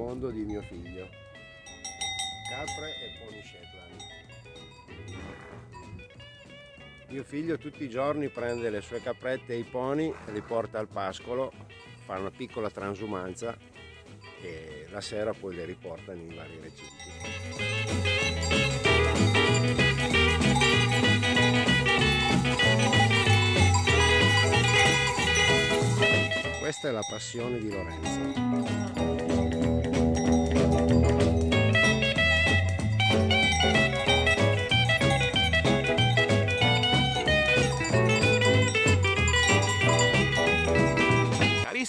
Mondo di mio figlio. Capre e pony Shetland. Mio figlio tutti i giorni prende le sue caprette e i pony e li porta al pascolo, fa una piccola transumanza e la sera poi le riporta nei vari recinti. Questa è la passione di Lorenzo.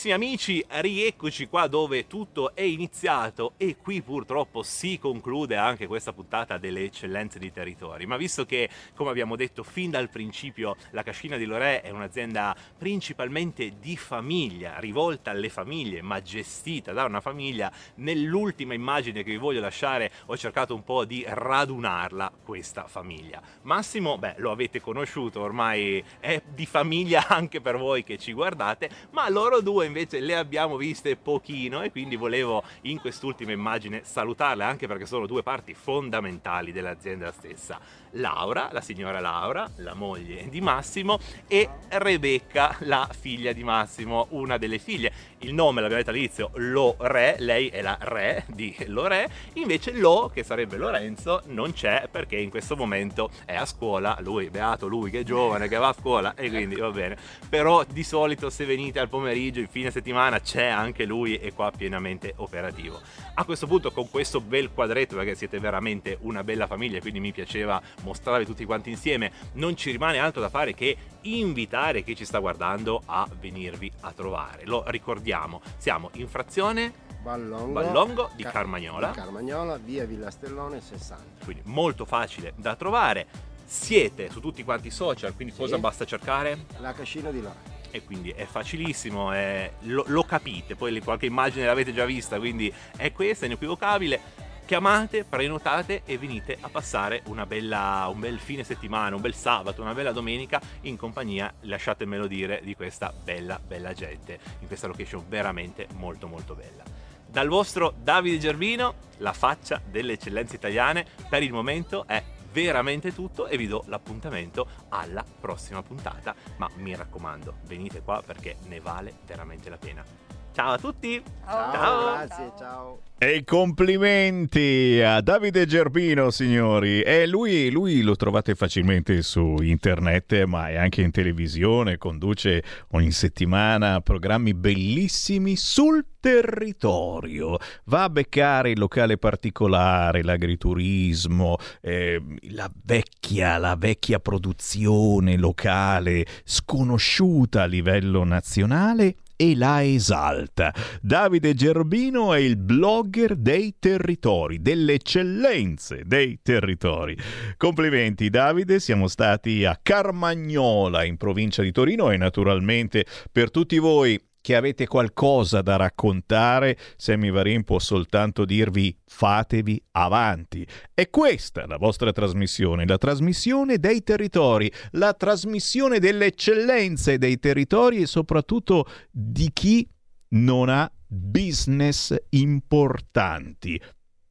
Carissimi amici, rieccoci qua dove tutto è iniziato e qui purtroppo si conclude anche questa puntata delle eccellenze di territori. Ma visto che, come abbiamo detto fin dal principio, la Cascina di Lorè è un'azienda principalmente di famiglia, rivolta alle famiglie, ma gestita da una famiglia, nell'ultima immagine che vi voglio lasciare ho cercato un po' di radunarla questa famiglia. Massimo, beh, lo avete conosciuto, ormai è di famiglia anche per voi che ci guardate, ma loro due invece le abbiamo viste pochino e quindi volevo in quest'ultima immagine salutarle anche perché sono due parti fondamentali dell'azienda stessa. Laura, la signora Laura, la moglie di Massimo e Rebecca, la figlia di Massimo, una delle figlie. Il nome l'abbiamo detto all'inizio, Lore, lei è la re di Lore, invece Lo, che sarebbe Lorenzo, non c'è perché in questo momento è a scuola, lui, beato lui che è giovane, che va a scuola e quindi va bene. Però di solito se venite al pomeriggio, in fine settimana, c'è anche lui e qua pienamente operativo. A questo punto con questo bel quadretto, perché siete veramente una bella famiglia, quindi mi piaceva mostrarvi tutti quanti insieme, non ci rimane altro da fare che invitare chi ci sta guardando a venirvi a trovare. Lo ricordiamo, siamo in frazione Vallongo, Vallongo di Ca- Carmagnola. di Carmagnola, via Villastellone 60. Quindi molto facile da trovare. Siete su tutti quanti i social, quindi cosa basta cercare? La cascina di Lorenzo. E quindi è facilissimo, è- lo, lo capite, poi qualche immagine l'avete già vista, quindi è questa, è inequivocabile. Chiamate, prenotate e venite a passare bella, un bel fine settimana, un bel sabato, una bella domenica in compagnia, lasciatemelo dire, di questa bella, bella gente, in questa location veramente molto, molto bella. Dal vostro Davide Gervino, la faccia delle eccellenze italiane, per il momento è veramente tutto e vi do l'appuntamento alla prossima puntata, ma mi raccomando, venite qua perché ne vale veramente la pena. Ciao a tutti! Ciao, grazie, ciao. E complimenti a Davide Gerbino, signori. E lui, lui lo trovate facilmente su internet, ma è anche in televisione, conduce ogni settimana programmi bellissimi sul territorio. Va a beccare il locale particolare, l'agriturismo, eh, la vecchia, la vecchia produzione locale sconosciuta a livello nazionale e la esalta. Davide Gerbino è il blogger dei territori, delle eccellenze dei territori. Complimenti Davide, siamo stati a Carmagnola in provincia di Torino e naturalmente per tutti voi che avete qualcosa da raccontare, Sammy Varin può soltanto dirvi fatevi avanti. È questa la vostra trasmissione, la trasmissione dei territori, la trasmissione delle eccellenze dei territori e soprattutto di chi non ha business importanti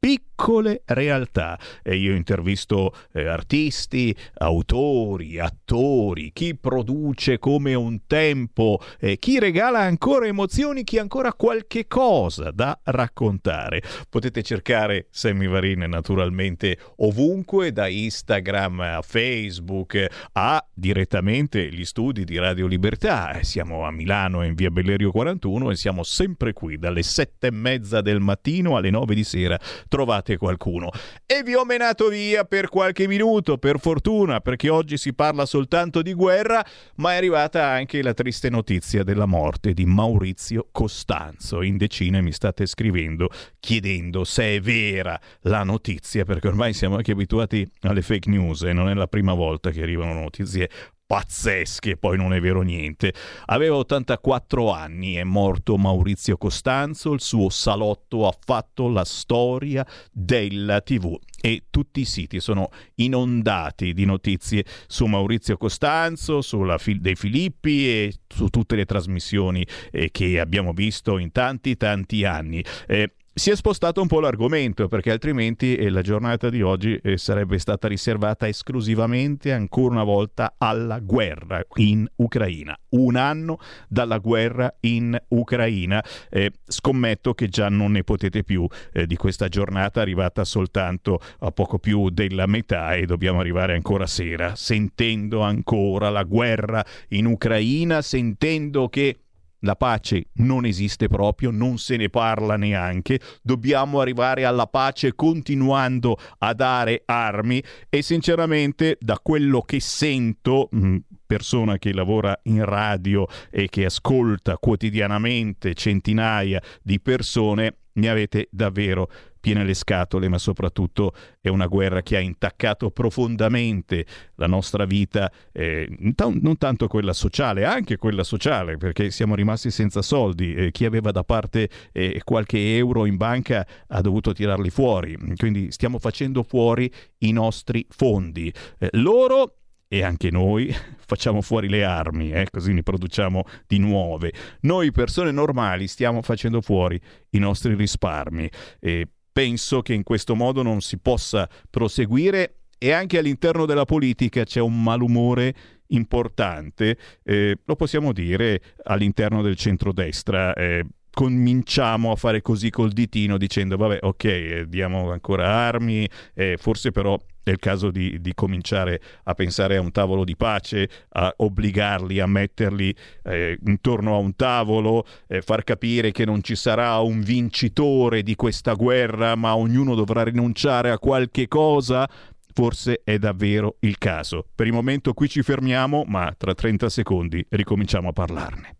piccole realtà e io intervisto eh, artisti, autori, attori, chi produce come un tempo, eh, chi regala ancora emozioni, chi ha ancora qualche cosa da raccontare. Potete cercare Sammy Varin naturalmente ovunque, da Instagram a Facebook a direttamente gli studi di Radio Libertà. Eh, Siamo a Milano in via Bellerio 41 e siamo sempre qui dalle sette e mezza del mattino alle nove di sera trovate qualcuno. E vi ho menato via per qualche minuto, per fortuna, perché oggi si parla soltanto di guerra, ma è arrivata anche la triste notizia della morte di Maurizio Costanzo. In decine mi state scrivendo chiedendo se è vera la notizia, perché ormai siamo anche abituati alle fake news e non è la prima volta che arrivano notizie pazzesche, poi non è vero niente. Aveva 84 anni, è morto Maurizio Costanzo, il suo salotto ha fatto la storia della TV e tutti i siti sono inondati di notizie su Maurizio Costanzo, sulla Fil- dei Filippi e su tutte le trasmissioni eh, che abbiamo visto in tanti tanti anni. Eh, si è spostato un po' l'argomento perché altrimenti eh, la giornata di oggi eh, sarebbe stata riservata esclusivamente ancora una volta alla guerra in Ucraina. Un anno dalla guerra in Ucraina. Eh, scommetto che già non ne potete più eh, di questa giornata arrivata soltanto a poco più della metà e dobbiamo arrivare ancora sera sentendo ancora la guerra in Ucraina, sentendo che la pace non esiste proprio, non se ne parla neanche, dobbiamo arrivare alla pace continuando a dare armi e sinceramente da quello che sento, mh, persona che lavora in radio e che ascolta quotidianamente centinaia di persone, ne avete davvero piene le scatole, ma soprattutto è una guerra che ha intaccato profondamente la nostra vita, eh, non tanto quella sociale, anche quella sociale, perché siamo rimasti senza soldi, eh, chi aveva da parte eh, qualche euro in banca ha dovuto tirarli fuori, quindi stiamo facendo fuori i nostri fondi. Eh, loro e anche noi *laughs* facciamo fuori le armi, eh, così ne produciamo di nuove. Noi persone normali stiamo facendo fuori i nostri risparmi e penso che in questo modo non si possa proseguire e anche all'interno della politica c'è un malumore importante, eh, lo possiamo dire all'interno del centrodestra. Eh, cominciamo a fare così col ditino dicendo vabbè ok eh, diamo ancora armi eh, forse però è il caso di, di, cominciare a pensare a un tavolo di pace, a obbligarli a metterli eh, intorno a un tavolo, eh, far capire che non ci sarà un vincitore di questa guerra, ma ognuno dovrà rinunciare a qualche cosa. Forse è davvero il caso. Per il momento qui ci fermiamo, ma tra 30 secondi ricominciamo a parlarne.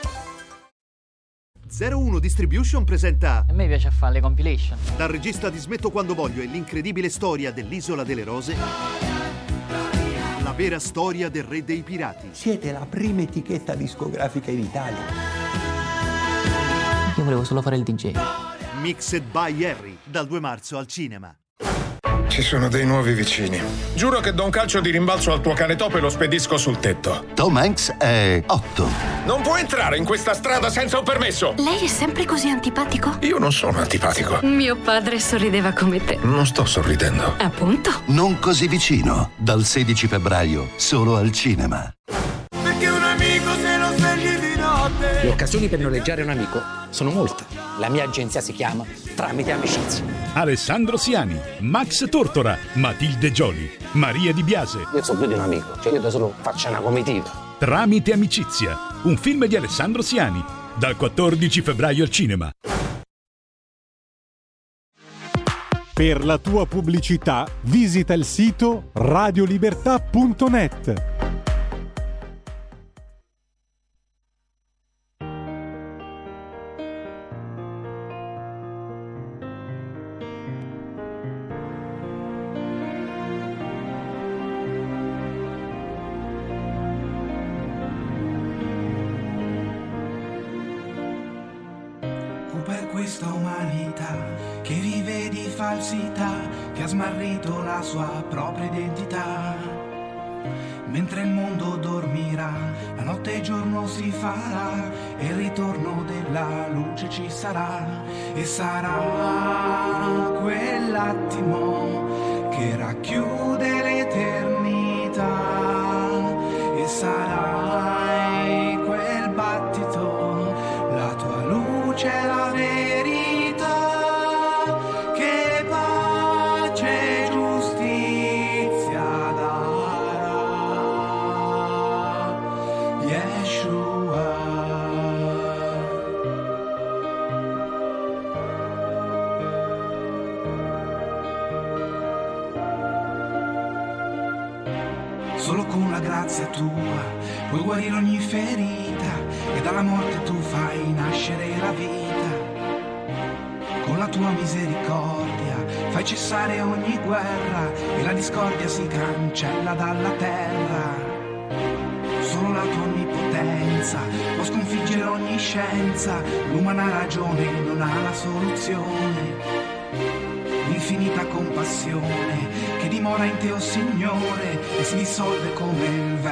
01 Distribution presenta A me piace fare le compilation. Dal regista di Smetto quando voglio e l'incredibile storia dell'Isola delle Rose La vera storia del re dei pirati Siete la prima etichetta discografica in Italia. Io volevo solo fare il DJ. Mixed by Harry dal 2 marzo al cinema Ci sono dei nuovi vicini. Giuro che do un calcio di rimbalzo al tuo cane topo e lo spedisco sul tetto. Tom Hanks è 8. Non può entrare in questa strada senza un permesso! Lei è sempre così antipatico? Io non sono antipatico. Mio padre sorrideva come te. Non sto sorridendo. Appunto. Non così vicino. Dal 16 febbraio, solo al cinema. Occasioni per noleggiare un amico sono molte. La mia agenzia si chiama Tramite Amicizia. Alessandro Siani, Max Tortora, Matilde Gioli, Maria Di Biase. Io so più di un amico, cioè io da solo faccio una comitiva. Tramite amicizia, un film di Alessandro Siani, dal 14 febbraio al cinema. Per la tua pubblicità visita il sito radiolibertà.net. smarrito la sua propria identità. Mentre il mondo dormirà, la notte e giorno si farà e il ritorno della luce ci sarà e sarà quell'attimo che racchiude l'eternità e sarai ferita e dalla morte tu fai nascere la vita. Con la tua misericordia fai cessare ogni guerra e la discordia si cancella dalla terra. Solo la tua onnipotenza può sconfiggere ogni scienza, l'umana ragione non ha la soluzione l'infinita compassione che dimora in te, o Signore, e si dissolve come il vento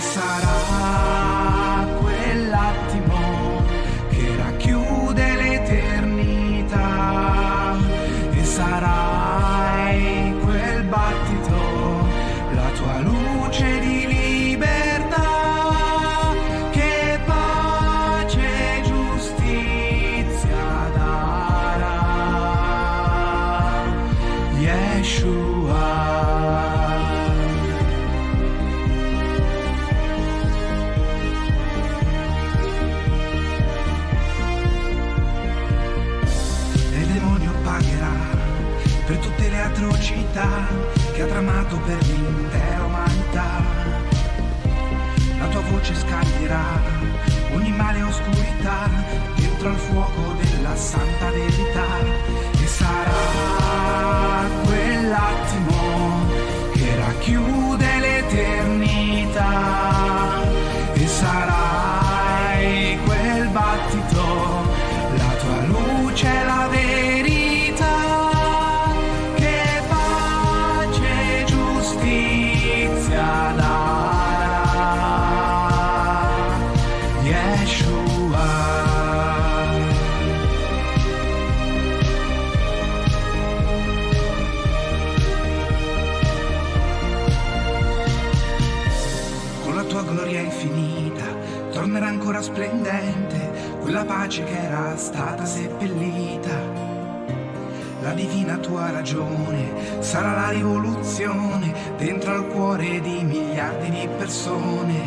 sarà santa verità sarà la rivoluzione dentro al cuore di miliardi di persone.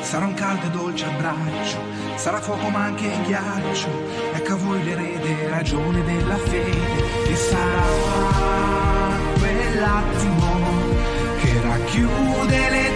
Sarà un caldo e dolce abbraccio, sarà fuoco ma anche ghiaccio, ecco a voi l'erede ragione della fede e sarà quell'attimo che racchiude l'eternità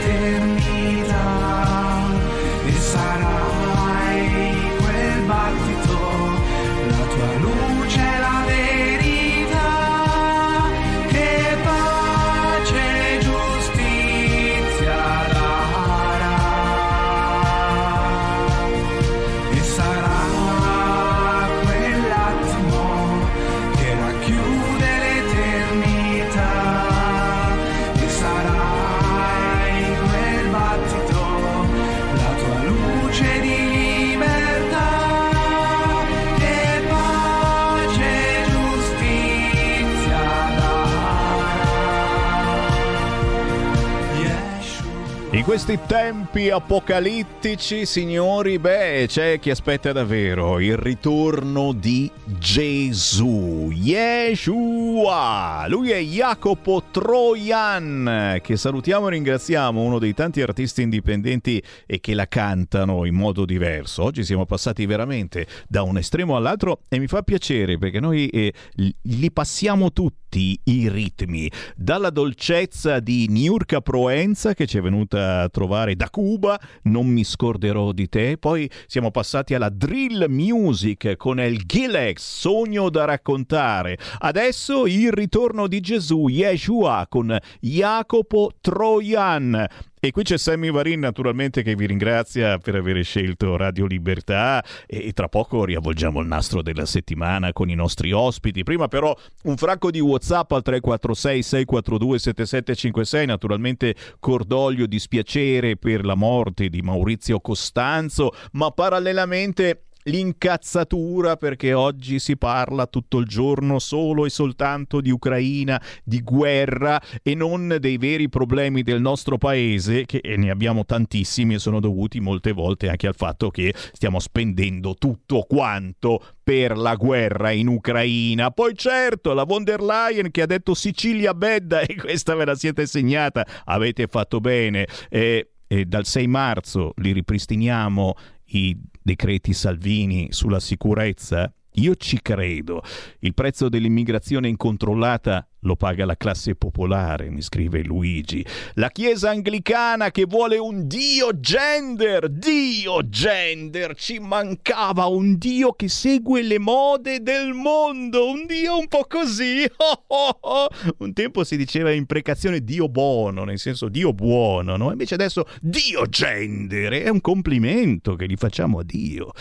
questi tempi apocalittici, signori, beh, c'è chi aspetta davvero il ritorno di Gesù, Yeshua. Lui è Jacopo Trojan, che salutiamo e ringraziamo, uno dei tanti artisti indipendenti e che la cantano in modo diverso. Oggi siamo passati veramente da un estremo all'altro e mi fa piacere perché noi eh, li passiamo tutti i ritmi, dalla dolcezza di Niurka Proenza che ci è venuta a trovare da Cuba, non mi scorderò di te, poi siamo passati alla drill music con El Gilex, sogno da raccontare, adesso il ritorno di Gesù, Yeshua con Jacopo Trojan. E qui c'è Sammy Varin naturalmente che vi ringrazia per aver scelto Radio Libertà e tra poco riavvolgiamo il nastro della settimana con i nostri ospiti. Prima però un fracco di Whatsapp al 346 642 7756, naturalmente cordoglio, dispiacere per la morte di Maurizio Costanzo, ma parallelamente l'incazzatura perché oggi si parla tutto il giorno solo e soltanto di Ucraina, di guerra e non dei veri problemi del nostro paese, che ne abbiamo tantissimi e sono dovuti molte volte anche al fatto che stiamo spendendo tutto quanto per la guerra in Ucraina. Poi certo, la von der Leyen che ha detto Sicilia bedda *laughs* e questa ve la siete segnata, avete fatto bene. E, e dal 6 marzo li ripristiniamo i decreti Salvini sulla sicurezza? Io ci credo. Il prezzo dell'immigrazione incontrollata lo paga la classe popolare, mi scrive Luigi. La Chiesa anglicana che vuole un Dio gender, Dio gender, ci mancava un Dio che segue le mode del mondo, un Dio un po' così. *laughs* Un tempo si diceva imprecazione Dio buono, nel senso Dio buono, no? Invece adesso Dio gender, è un complimento che gli facciamo a Dio.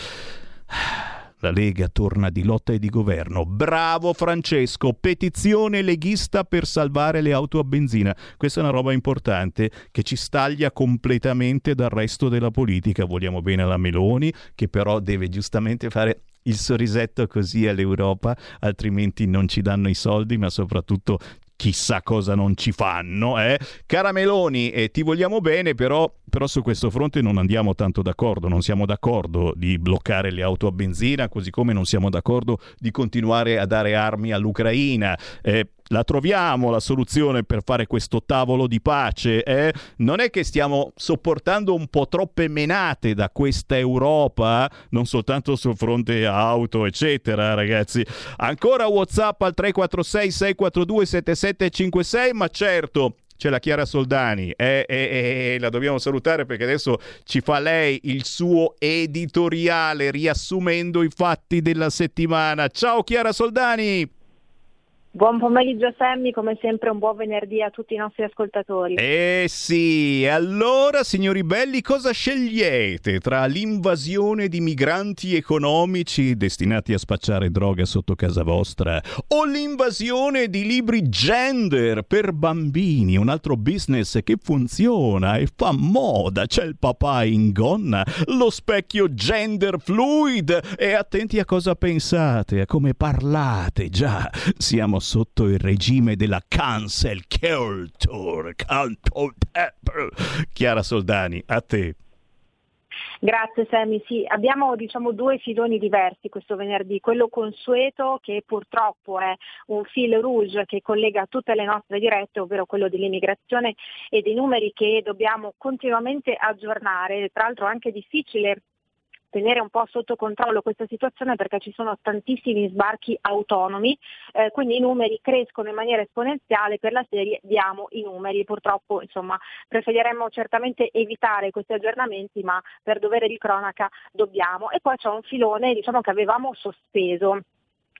*sighs* La Lega torna di lotta e di governo. Bravo Francesco, petizione leghista per salvare le auto a benzina. Questa è una roba importante che ci staglia completamente dal resto della politica. Vogliamo bene alla Meloni, che però deve giustamente fare il sorrisetto così all'Europa, altrimenti non ci danno i soldi, ma soprattutto chissà cosa non ci fanno. Eh? Cara Meloni, eh, ti vogliamo bene, però, però su questo fronte non andiamo tanto d'accordo. Non siamo d'accordo di bloccare le auto a benzina, così come non siamo d'accordo di continuare a dare armi all'Ucraina. Eh, la troviamo la soluzione per fare questo tavolo di pace? Eh? Non è che stiamo sopportando un po' troppe menate da questa Europa, non soltanto sul fronte auto, eccetera, ragazzi. Ancora WhatsApp al 346 642 7756, ma certo c'è la Chiara Soldani, eh, eh, eh, la dobbiamo salutare perché adesso ci fa lei il suo editoriale riassumendo i fatti della settimana. Ciao Chiara Soldani! Buon pomeriggio Sammy, come sempre un buon venerdì a tutti i nostri ascoltatori. Eh sì, allora signori belli cosa scegliete tra l'invasione di migranti economici destinati a spacciare droga sotto casa vostra o l'invasione di libri gender per bambini, un altro business che funziona e fa moda, c'è il papà in gonna, lo specchio gender fluid. E attenti a cosa pensate, a come parlate, già. Siamo sotto il regime della cancel culture. Chiara Soldani, a te. Grazie Sammy, sì, abbiamo diciamo, due filoni diversi questo venerdì, quello consueto che purtroppo è un fil rouge che collega tutte le nostre dirette, ovvero quello dell'immigrazione e dei numeri che dobbiamo continuamente aggiornare, tra l'altro è anche difficile tenere un po' sotto controllo questa situazione perché ci sono tantissimi sbarchi autonomi, eh, quindi i numeri crescono in maniera esponenziale, per la serie diamo i numeri, purtroppo insomma preferiremmo certamente evitare questi aggiornamenti ma per dovere di cronaca dobbiamo. E poi c'è un filone diciamo, che avevamo sospeso.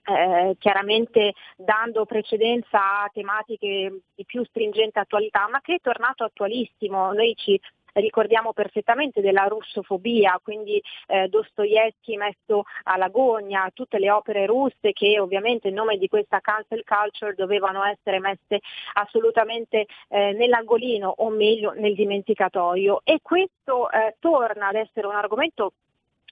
Eh, chiaramente dando precedenza a tematiche di più stringente attualità, ma che è tornato attualissimo. Noi ci ricordiamo perfettamente della russofobia, quindi eh, Dostoevsky messo all'agonia, tutte le opere russe che ovviamente in nome di questa cancel culture dovevano essere messe assolutamente eh, nell'angolino o meglio nel dimenticatoio. E questo eh, torna ad essere un argomento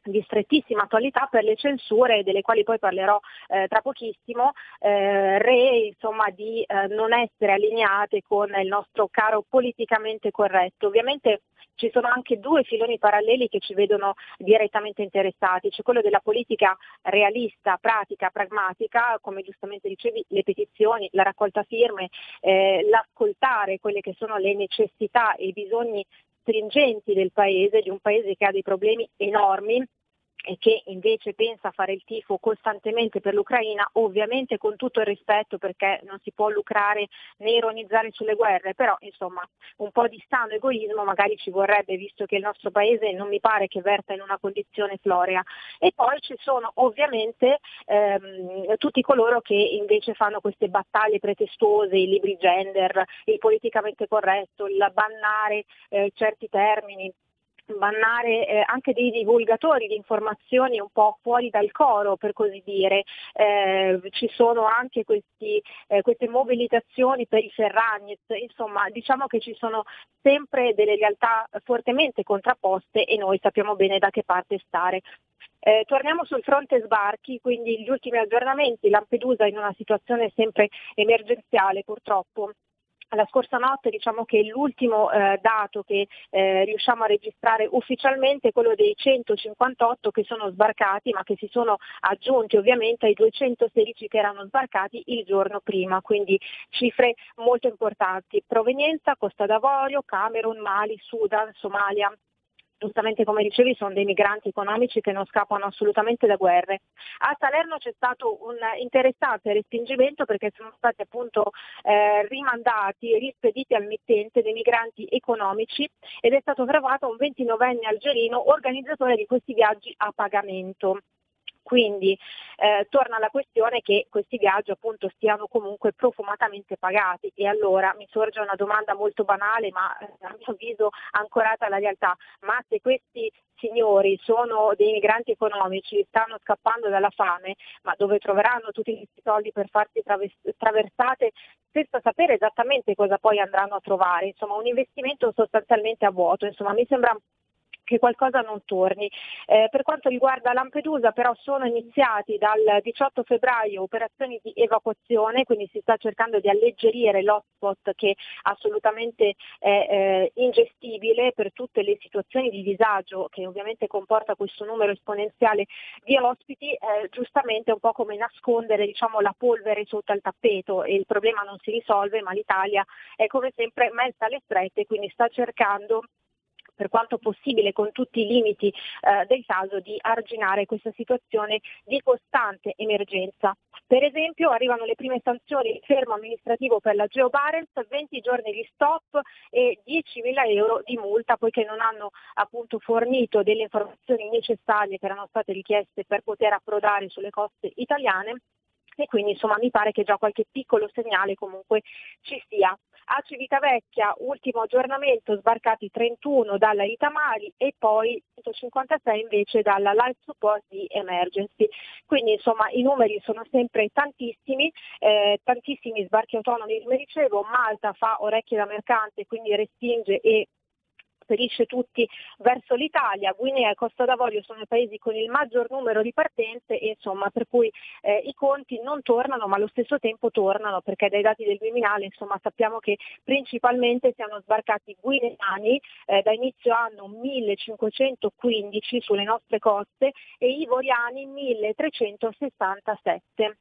di strettissima attualità per le censure delle quali poi parlerò eh, tra pochissimo, eh, re insomma, di eh, non essere allineate con il nostro caro politicamente corretto. Ovviamente ci sono anche due filoni paralleli che ci vedono direttamente interessati, c'è quello della politica realista, pratica, pragmatica, come giustamente dicevi, le petizioni, la raccolta firme, eh, l'ascoltare quelle che sono le necessità e i bisogni stringenti del paese, di un paese che ha dei problemi enormi e che invece pensa a fare il tifo costantemente per l'Ucraina, ovviamente con tutto il rispetto perché non si può lucrare né ironizzare sulle guerre, però insomma un po' di sano egoismo magari ci vorrebbe visto che il nostro paese non mi pare che verta in una condizione florea. E poi ci sono ovviamente ehm, tutti coloro che invece fanno queste battaglie pretestuose, i libri gender, il politicamente corretto, il bannare eh, certi termini bannare eh, anche dei divulgatori di informazioni un po' fuori dal coro, per così dire. Eh, ci sono anche questi, eh, queste mobilitazioni per i Ferragnez, insomma diciamo che ci sono sempre delle realtà fortemente contrapposte e noi sappiamo bene da che parte stare. Eh, torniamo sul fronte sbarchi, quindi gli ultimi aggiornamenti, Lampedusa in una situazione sempre emergenziale purtroppo la scorsa notte diciamo che l'ultimo eh, dato che eh, riusciamo a registrare ufficialmente è quello dei 158 che sono sbarcati ma che si sono aggiunti ovviamente ai 216 che erano sbarcati il giorno prima, quindi cifre molto importanti. Provenienza Costa d'Avorio, Camerun, Mali, Sudan, Somalia, giustamente come dicevi sono dei migranti economici che non scappano assolutamente da guerre. A Salerno c'è stato un interessante respingimento perché sono stati appunto eh, rimandati e rispediti al mittente dei migranti economici ed è stato trovato un 29enne algerino organizzatore di questi viaggi a pagamento. Quindi eh, torna la questione che questi viaggi appunto stiano comunque profumatamente pagati. E allora mi sorge una domanda molto banale ma eh, a mio avviso ancorata alla realtà, ma se questi signori sono dei migranti economici, stanno scappando dalla fame, ma dove troveranno tutti questi soldi per farsi traversate senza sapere esattamente cosa poi andranno a trovare, insomma un investimento sostanzialmente a vuoto, insomma mi sembra che qualcosa non torni. Eh, per quanto riguarda Lampedusa però sono iniziati dal 18 febbraio operazioni di evacuazione, quindi si sta cercando di alleggerire l'hotspot che assolutamente è eh, ingestibile per tutte le situazioni di disagio che ovviamente comporta questo numero esponenziale di ospiti, eh, giustamente è un po' come nascondere diciamo, la polvere sotto al tappeto e il problema non si risolve ma l'Italia è come sempre messa alle strette, quindi sta cercando per quanto possibile con tutti i limiti eh, del caso di arginare questa situazione di costante emergenza. Per esempio arrivano le prime sanzioni di fermo amministrativo per la Geo Barents, 20 giorni di stop e 10.000 euro di multa poiché non hanno appunto fornito delle informazioni necessarie che erano state richieste per poter approdare sulle coste italiane e quindi insomma mi pare che già qualche piccolo segnale comunque ci sia. A Civitavecchia, ultimo aggiornamento, sbarcati 31 dalla Itamali e poi 156 invece dalla Life Support di Emergency. Quindi insomma i numeri sono sempre tantissimi, eh, tantissimi sbarchi autonomi come dicevo, Malta fa orecchie da mercante, quindi respinge e trasferisce tutti verso l'Italia. Guinea e Costa d'Avorio sono i paesi con il maggior numero di partenze, insomma, per cui eh, i conti non tornano ma allo stesso tempo tornano perché dai dati del Viminale insomma, sappiamo che principalmente siano sbarcati guineani eh, da inizio anno 1515 sulle nostre coste e ivoriani 1367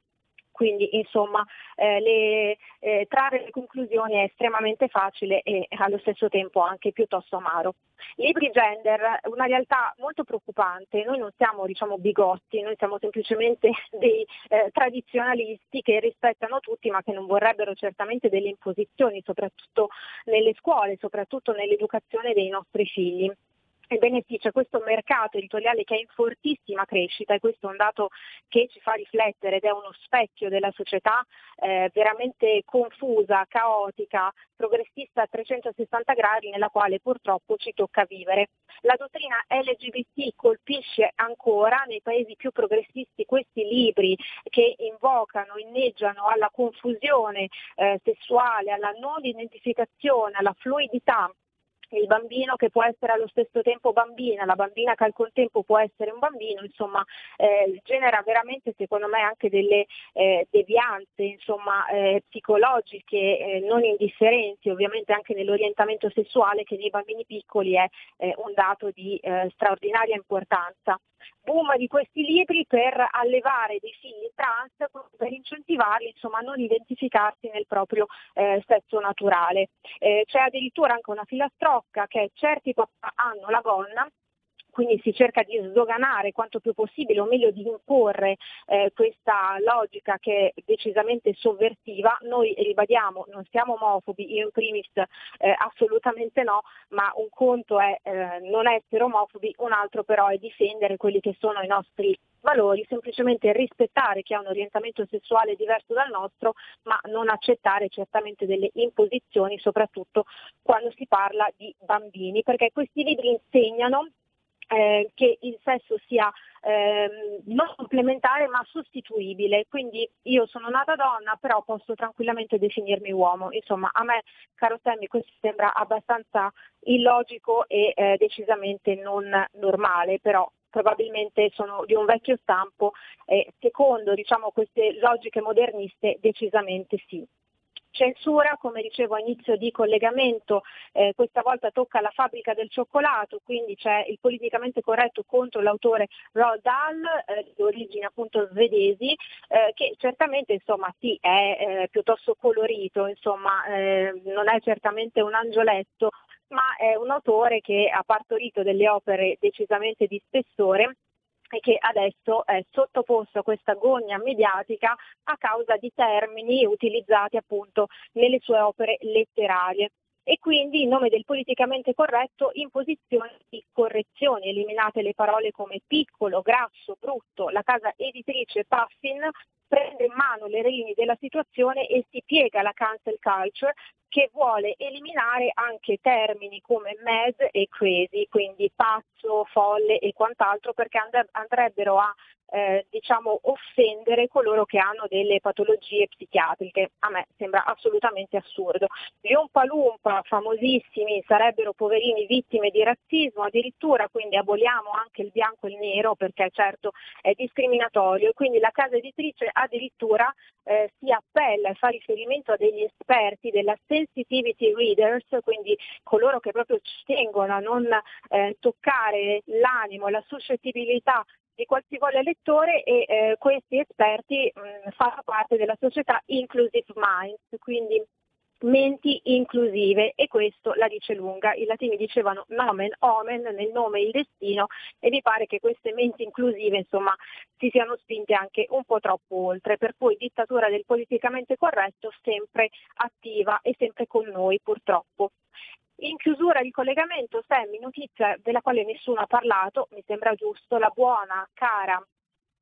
quindi insomma eh, le, eh, trarre le conclusioni è estremamente facile e allo stesso tempo anche piuttosto amaro. Libri gender, una realtà molto preoccupante, noi non siamo diciamo, bigotti, noi siamo semplicemente *laughs* dei eh, tradizionalisti che rispettano tutti ma che non vorrebbero certamente delle imposizioni, soprattutto nelle scuole, soprattutto nell'educazione dei nostri figli. Ebbene sì, c'è questo mercato editoriale che è in fortissima crescita e questo è un dato che ci fa riflettere ed è uno specchio della società eh, veramente confusa, caotica, progressista a 360 gradi nella quale purtroppo ci tocca vivere. La dottrina LGBT colpisce ancora nei paesi più progressisti questi libri che invocano, inneggiano alla confusione eh, sessuale, alla non identificazione, alla fluidità il bambino che può essere allo stesso tempo bambina, la bambina che al contempo può essere un bambino, insomma eh, genera veramente secondo me anche delle eh, devianze insomma, eh, psicologiche eh, non indifferenti, ovviamente anche nell'orientamento sessuale che nei bambini piccoli è eh, un dato di eh, straordinaria importanza boom di questi libri per allevare dei figli trans, per incentivarli insomma, a non identificarsi nel proprio eh, sesso naturale. Eh, c'è addirittura anche una filastrocca che certi papà hanno la gonna quindi si cerca di sdoganare quanto più possibile, o meglio di imporre eh, questa logica che è decisamente sovversiva. Noi ribadiamo, non siamo omofobi, io in primis eh, assolutamente no, ma un conto è eh, non essere omofobi, un altro però è difendere quelli che sono i nostri valori, semplicemente rispettare chi ha un orientamento sessuale diverso dal nostro, ma non accettare certamente delle imposizioni, soprattutto quando si parla di bambini, perché questi libri insegnano eh, che il sesso sia eh, non complementare ma sostituibile, quindi io sono nata donna però posso tranquillamente definirmi uomo, insomma a me caro Sammy questo sembra abbastanza illogico e eh, decisamente non normale, però probabilmente sono di un vecchio stampo e secondo diciamo, queste logiche moderniste decisamente sì. Censura, come dicevo a inizio di collegamento, eh, questa volta tocca la fabbrica del cioccolato, quindi c'è il politicamente corretto contro l'autore Roald Dahl, eh, di origini appunto svedesi, eh, che certamente insomma sì è eh, piuttosto colorito, insomma eh, non è certamente un angioletto, ma è un autore che ha partorito delle opere decisamente di spessore e che adesso è sottoposto a questa gogna mediatica a causa di termini utilizzati appunto nelle sue opere letterarie e quindi in nome del politicamente corretto in posizione di correzione, eliminate le parole come piccolo, grasso, brutto, la casa editrice Puffin prende in mano le redini della situazione e si piega alla cancel culture che vuole eliminare anche termini come mad e crazy, quindi pazzo, folle e quant'altro, perché andrebbero a eh, diciamo, offendere coloro che hanno delle patologie psichiatriche. A me sembra assolutamente assurdo. Gli Umpalumpa, famosissimi, sarebbero poverini vittime di razzismo addirittura, quindi aboliamo anche il bianco e il nero perché certo è discriminatorio. Quindi la casa editrice addirittura eh, si appella e fa riferimento a degli esperti della sensitivity readers, quindi coloro che proprio ci tengono a non eh, toccare l'animo, la suscettibilità di qualsivoglia lettore e eh, questi esperti mh, fanno parte della società Inclusive Minds, quindi menti inclusive e questo la dice lunga. I latini dicevano nomen omen, nel nome il destino e mi pare che queste menti inclusive insomma si siano spinte anche un po' troppo oltre, per cui dittatura del politicamente corretto sempre attiva e sempre con noi purtroppo. In chiusura di collegamento, Sammy, notizia della quale nessuno ha parlato, mi sembra giusto, la buona, cara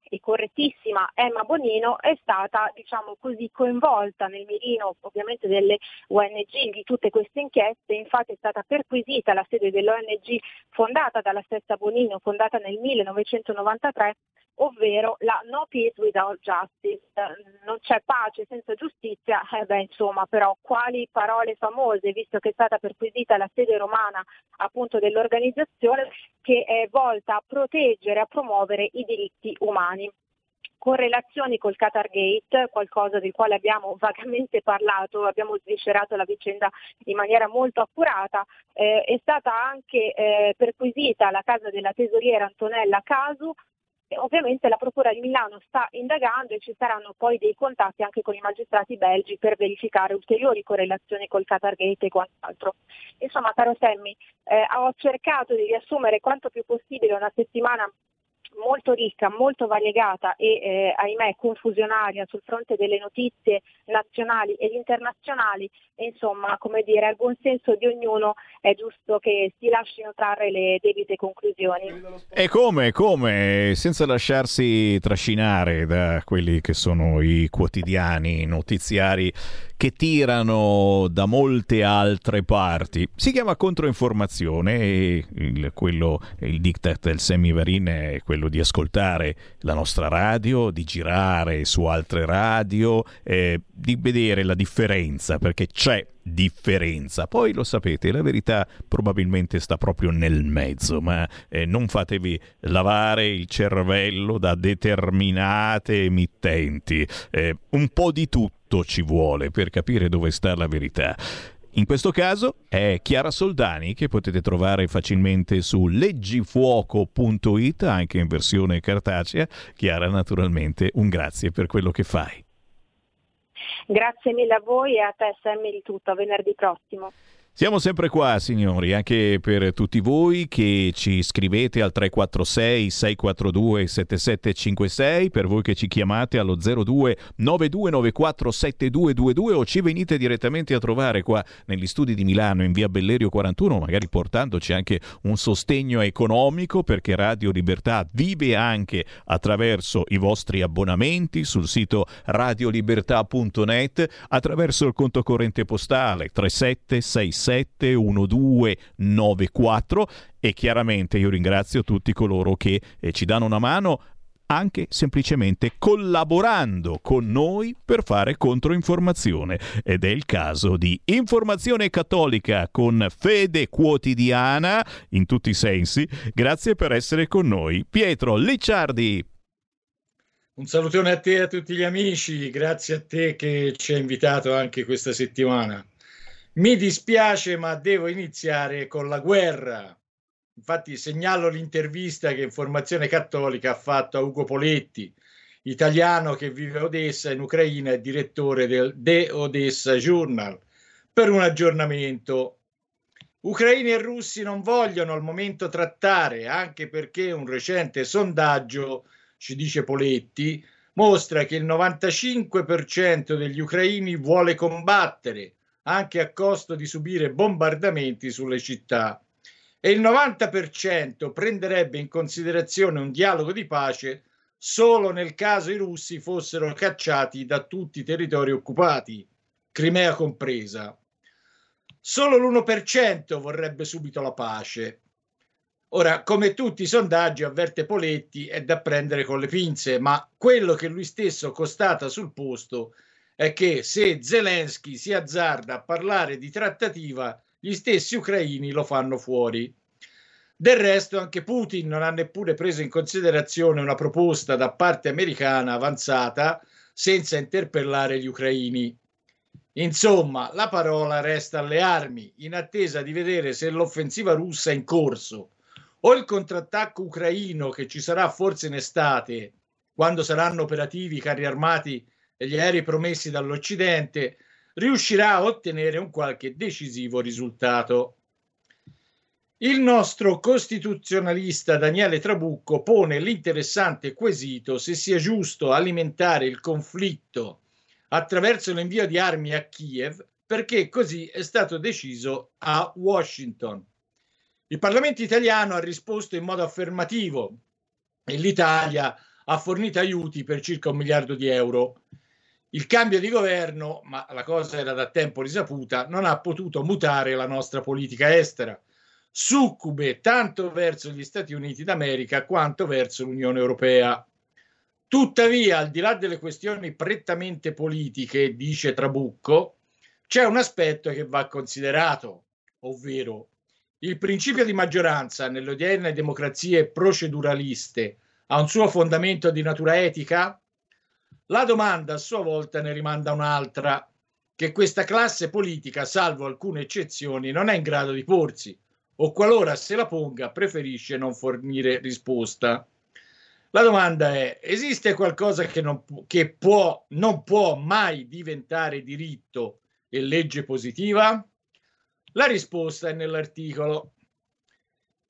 e correttissima Emma Bonino è stata diciamo così coinvolta nel mirino ovviamente delle ONG di tutte queste inchieste, infatti è stata perquisita la sede dell'ONG fondata dalla stessa Bonino, fondata nel 1993 ovvero la no peace without justice. Non c'è pace senza giustizia, eh beh, insomma, però quali parole famose, visto che è stata perquisita la sede romana appunto dell'organizzazione che è volta a proteggere e a promuovere i diritti umani correlazioni col Qatar Gate, qualcosa del quale abbiamo *laughs* vagamente parlato, abbiamo sviscerato la vicenda in maniera molto accurata, eh, è stata anche eh, perquisita la casa della tesoriera Antonella Casu, Ovviamente la Procura di Milano sta indagando e ci saranno poi dei contatti anche con i magistrati belgi per verificare ulteriori correlazioni col Qatar Gate e quant'altro. Insomma, caro Semmi, eh, ho cercato di riassumere quanto più possibile una settimana molto ricca, molto variegata e eh, ahimè confusionaria sul fronte delle notizie nazionali ed internazionali e insomma come dire al buon senso di ognuno è giusto che si lasciino trarre le debite conclusioni. E come, come, senza lasciarsi trascinare da quelli che sono i quotidiani notiziari che tirano da molte altre parti. Si chiama controinformazione e il, quello, il diktat del Semivarin è quello di ascoltare la nostra radio, di girare su altre radio, eh, di vedere la differenza, perché c'è differenza. Poi lo sapete, la verità probabilmente sta proprio nel mezzo, ma eh, non fatevi lavare il cervello da determinate emittenti. Eh, un po' di tutto ci vuole per capire dove sta la verità. In questo caso è Chiara Soldani che potete trovare facilmente su leggifuoco.it anche in versione cartacea. Chiara, naturalmente un grazie per quello che fai. Grazie mille a voi e a te Sammy di tutto, a venerdì prossimo. Siamo sempre qua, signori, anche per tutti voi che ci scrivete al 346 642 7756, per voi che ci chiamate allo 02 9294 7222 o ci venite direttamente a trovare qua negli studi di Milano in via Bellerio 41, magari portandoci anche un sostegno economico perché Radio Libertà vive anche attraverso i vostri abbonamenti sul sito radiolibertà.net, attraverso il conto corrente postale 3766 1294 e chiaramente io ringrazio tutti coloro che eh, ci danno una mano anche semplicemente collaborando con noi per fare controinformazione. Ed è il caso di Informazione Cattolica con Fede Quotidiana in tutti i sensi. Grazie per essere con noi. Pietro Licciardi. Un salutone a te e a tutti gli amici, grazie a te che ci hai invitato anche questa settimana. Mi dispiace, ma devo iniziare con la guerra. Infatti segnalo l'intervista che Informazione Cattolica ha fatto a Ugo Poletti, italiano che vive a Odessa in Ucraina e direttore del The Odessa Journal, per un aggiornamento. Ucraini e russi non vogliono al momento trattare, anche perché un recente sondaggio, ci dice Poletti, mostra che il 95% degli ucraini vuole combattere anche a costo di subire bombardamenti sulle città e il 90% prenderebbe in considerazione un dialogo di pace solo nel caso i russi fossero cacciati da tutti i territori occupati, Crimea compresa. Solo l'1% vorrebbe subito la pace. Ora, come tutti i sondaggi, avverte Poletti, è da prendere con le pinze, ma quello che lui stesso constata sul posto è che se Zelensky si azzarda a parlare di trattativa, gli stessi ucraini lo fanno fuori. Del resto anche Putin non ha neppure preso in considerazione una proposta da parte americana avanzata senza interpellare gli ucraini. Insomma, la parola resta alle armi, in attesa di vedere se l'offensiva russa in corso o il contrattacco ucraino che ci sarà forse in estate, quando saranno operativi i carri armati e gli aerei promessi dall'Occidente, riuscirà a ottenere un qualche decisivo risultato. Il nostro costituzionalista Daniele Trabucco pone l'interessante quesito se sia giusto alimentare il conflitto attraverso l'invio di armi a Kiev perché così è stato deciso a Washington. Il Parlamento italiano ha risposto in modo affermativo e l'Italia ha fornito aiuti per circa un miliardo di euro il cambio di governo, ma la cosa era da tempo risaputa, non ha potuto mutare la nostra politica estera, succube tanto verso gli Stati Uniti d'America quanto verso l'Unione Europea. Tuttavia, al di là delle questioni prettamente politiche, dice Trabucco, c'è un aspetto che va considerato, ovvero il principio di maggioranza nelle odierne democrazie proceduraliste ha un suo fondamento di natura etica? La domanda a sua volta ne rimanda un'altra, che questa classe politica, salvo alcune eccezioni, non è in grado di porsi, o qualora se la ponga preferisce non fornire risposta. La domanda è, esiste qualcosa che, non, che può, non può mai diventare diritto e legge positiva? La risposta è nell'articolo.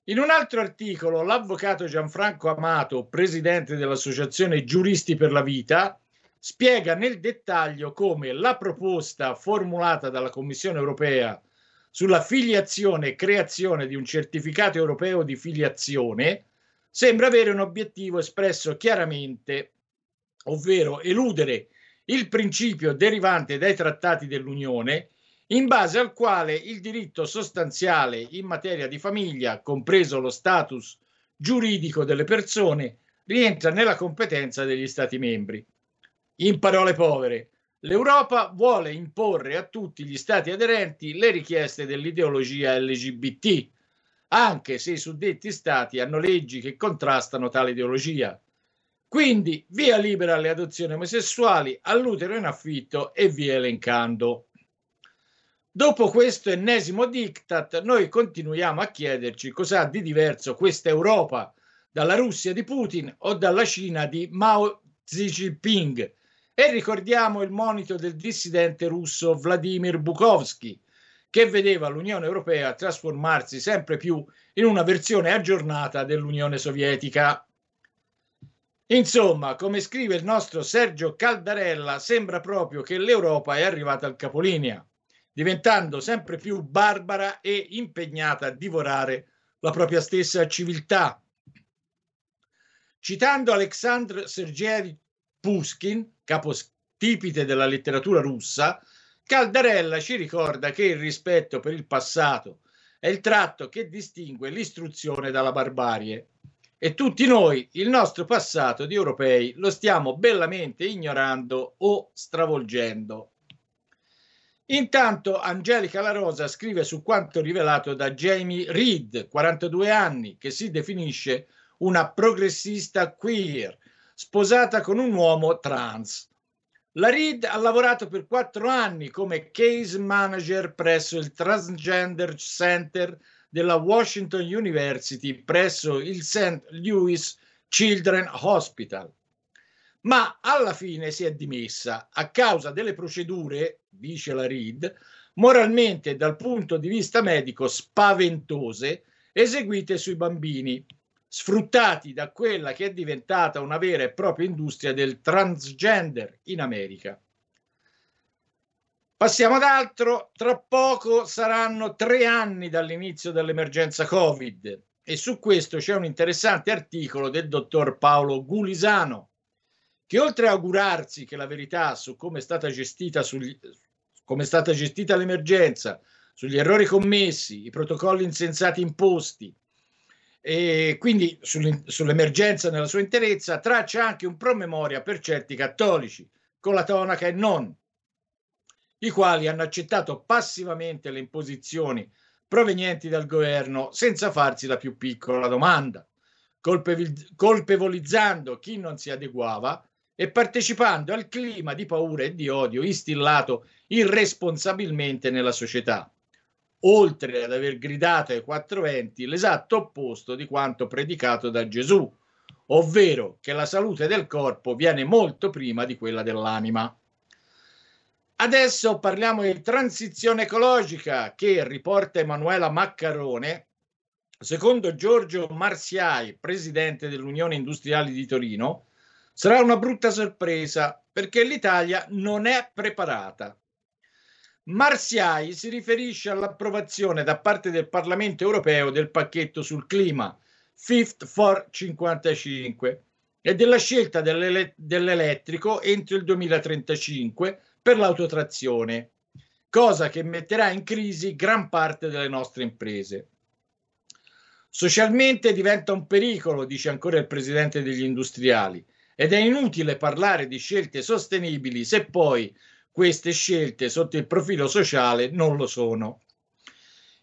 In un altro articolo, l'avvocato Gianfranco Amato, presidente dell'Associazione Giuristi per la Vita, spiega nel dettaglio come la proposta formulata dalla Commissione europea sulla filiazione e creazione di un certificato europeo di filiazione sembra avere un obiettivo espresso chiaramente, ovvero eludere il principio derivante dai trattati dell'Unione in base al quale il diritto sostanziale in materia di famiglia, compreso lo status giuridico delle persone, rientra nella competenza degli Stati membri. In parole povere, l'Europa vuole imporre a tutti gli Stati aderenti le richieste dell'ideologia LGBT, anche se i suddetti Stati hanno leggi che contrastano tale ideologia. Quindi via libera alle adozioni omosessuali, all'utero in affitto e via elencando. Dopo questo ennesimo diktat, noi continuiamo a chiederci cos'ha di diverso questa Europa dalla Russia di Putin o dalla Cina di Mao Zedong, e ricordiamo il monito del dissidente russo Vladimir Bukovsky, che vedeva l'Unione Europea trasformarsi sempre più in una versione aggiornata dell'Unione Sovietica. Insomma, come scrive il nostro Sergio Caldarella, sembra proprio che l'Europa è arrivata al capolinea, diventando sempre più barbara e impegnata a divorare la propria stessa civiltà. Citando Alexandr Sergei Pushkin, capostipite della letteratura russa, Caldarella ci ricorda che il rispetto per il passato è il tratto che distingue l'istruzione dalla barbarie e tutti noi il nostro passato di europei lo stiamo bellamente ignorando o stravolgendo. Intanto Angelica La Rosa scrive su quanto rivelato da Jamie Reed, 42 anni, che si definisce una progressista queer sposata con un uomo trans. La Reed ha lavorato per quattro anni come case manager presso il Transgender Center della Washington University presso il St. Louis Children Hospital. Ma alla fine si è dimessa a causa delle procedure, dice la Reed, moralmente dal punto di vista medico spaventose eseguite sui bambini sfruttati da quella che è diventata una vera e propria industria del transgender in America. Passiamo ad altro, tra poco saranno tre anni dall'inizio dell'emergenza Covid e su questo c'è un interessante articolo del dottor Paolo Gulisano che oltre a augurarsi che la verità su come è stata gestita, sugli, come è stata gestita l'emergenza, sugli errori commessi, i protocolli insensati imposti, e quindi sull'emergenza nella sua interezza, traccia anche un promemoria per certi cattolici, con la tonaca e non, i quali hanno accettato passivamente le imposizioni provenienti dal governo senza farsi la più piccola domanda, colpevolizzando chi non si adeguava e partecipando al clima di paura e di odio instillato irresponsabilmente nella società oltre ad aver gridato ai quattro venti l'esatto opposto di quanto predicato da Gesù, ovvero che la salute del corpo viene molto prima di quella dell'anima. Adesso parliamo di transizione ecologica che riporta Emanuela Maccarone. Secondo Giorgio Marsiai, presidente dell'Unione Industriali di Torino, sarà una brutta sorpresa perché l'Italia non è preparata. Marsiai si riferisce all'approvazione da parte del Parlamento europeo del pacchetto sul clima Fifth for 55 e della scelta dell'ele- dell'elettrico entro il 2035 per l'autotrazione, cosa che metterà in crisi gran parte delle nostre imprese. Socialmente diventa un pericolo, dice ancora il presidente degli industriali. ed è inutile parlare di scelte sostenibili se poi queste scelte sotto il profilo sociale non lo sono.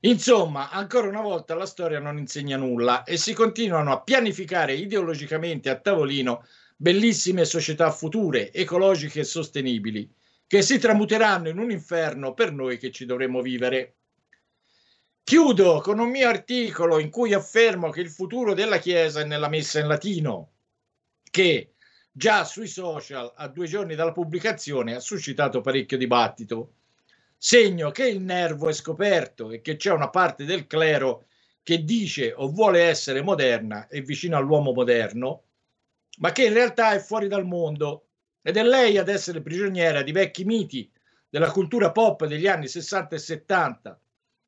Insomma, ancora una volta la storia non insegna nulla e si continuano a pianificare ideologicamente a tavolino bellissime società future, ecologiche e sostenibili, che si tramuteranno in un inferno per noi che ci dovremo vivere. Chiudo con un mio articolo in cui affermo che il futuro della Chiesa è nella messa in latino, che già sui social a due giorni dalla pubblicazione ha suscitato parecchio dibattito. Segno che il nervo è scoperto e che c'è una parte del clero che dice o vuole essere moderna e vicino all'uomo moderno, ma che in realtà è fuori dal mondo ed è lei ad essere prigioniera di vecchi miti della cultura pop degli anni 60 e 70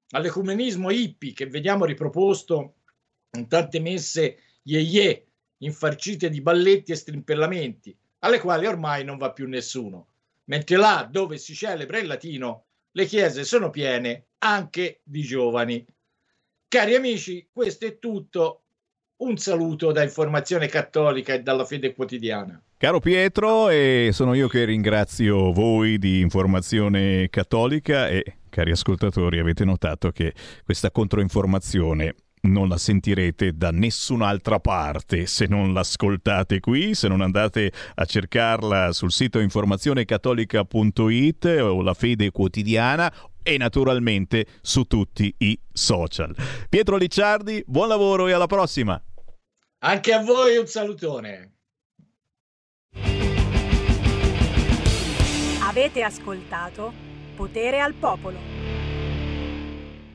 all'ecumenismo hippie che vediamo riproposto in tante messe ye infarcite di balletti e strimpellamenti, alle quali ormai non va più nessuno, mentre là dove si celebra il latino le chiese sono piene anche di giovani. Cari amici, questo è tutto. Un saluto da Informazione Cattolica e dalla Fede Quotidiana. Caro Pietro, e sono io che ringrazio voi di Informazione Cattolica e cari ascoltatori, avete notato che questa controinformazione non la sentirete da nessun'altra parte se non l'ascoltate qui, se non andate a cercarla sul sito informazionecattolica.it o la fede quotidiana e naturalmente su tutti i social. Pietro Licciardi, buon lavoro e alla prossima. Anche a voi un salutone. Avete ascoltato Potere al Popolo.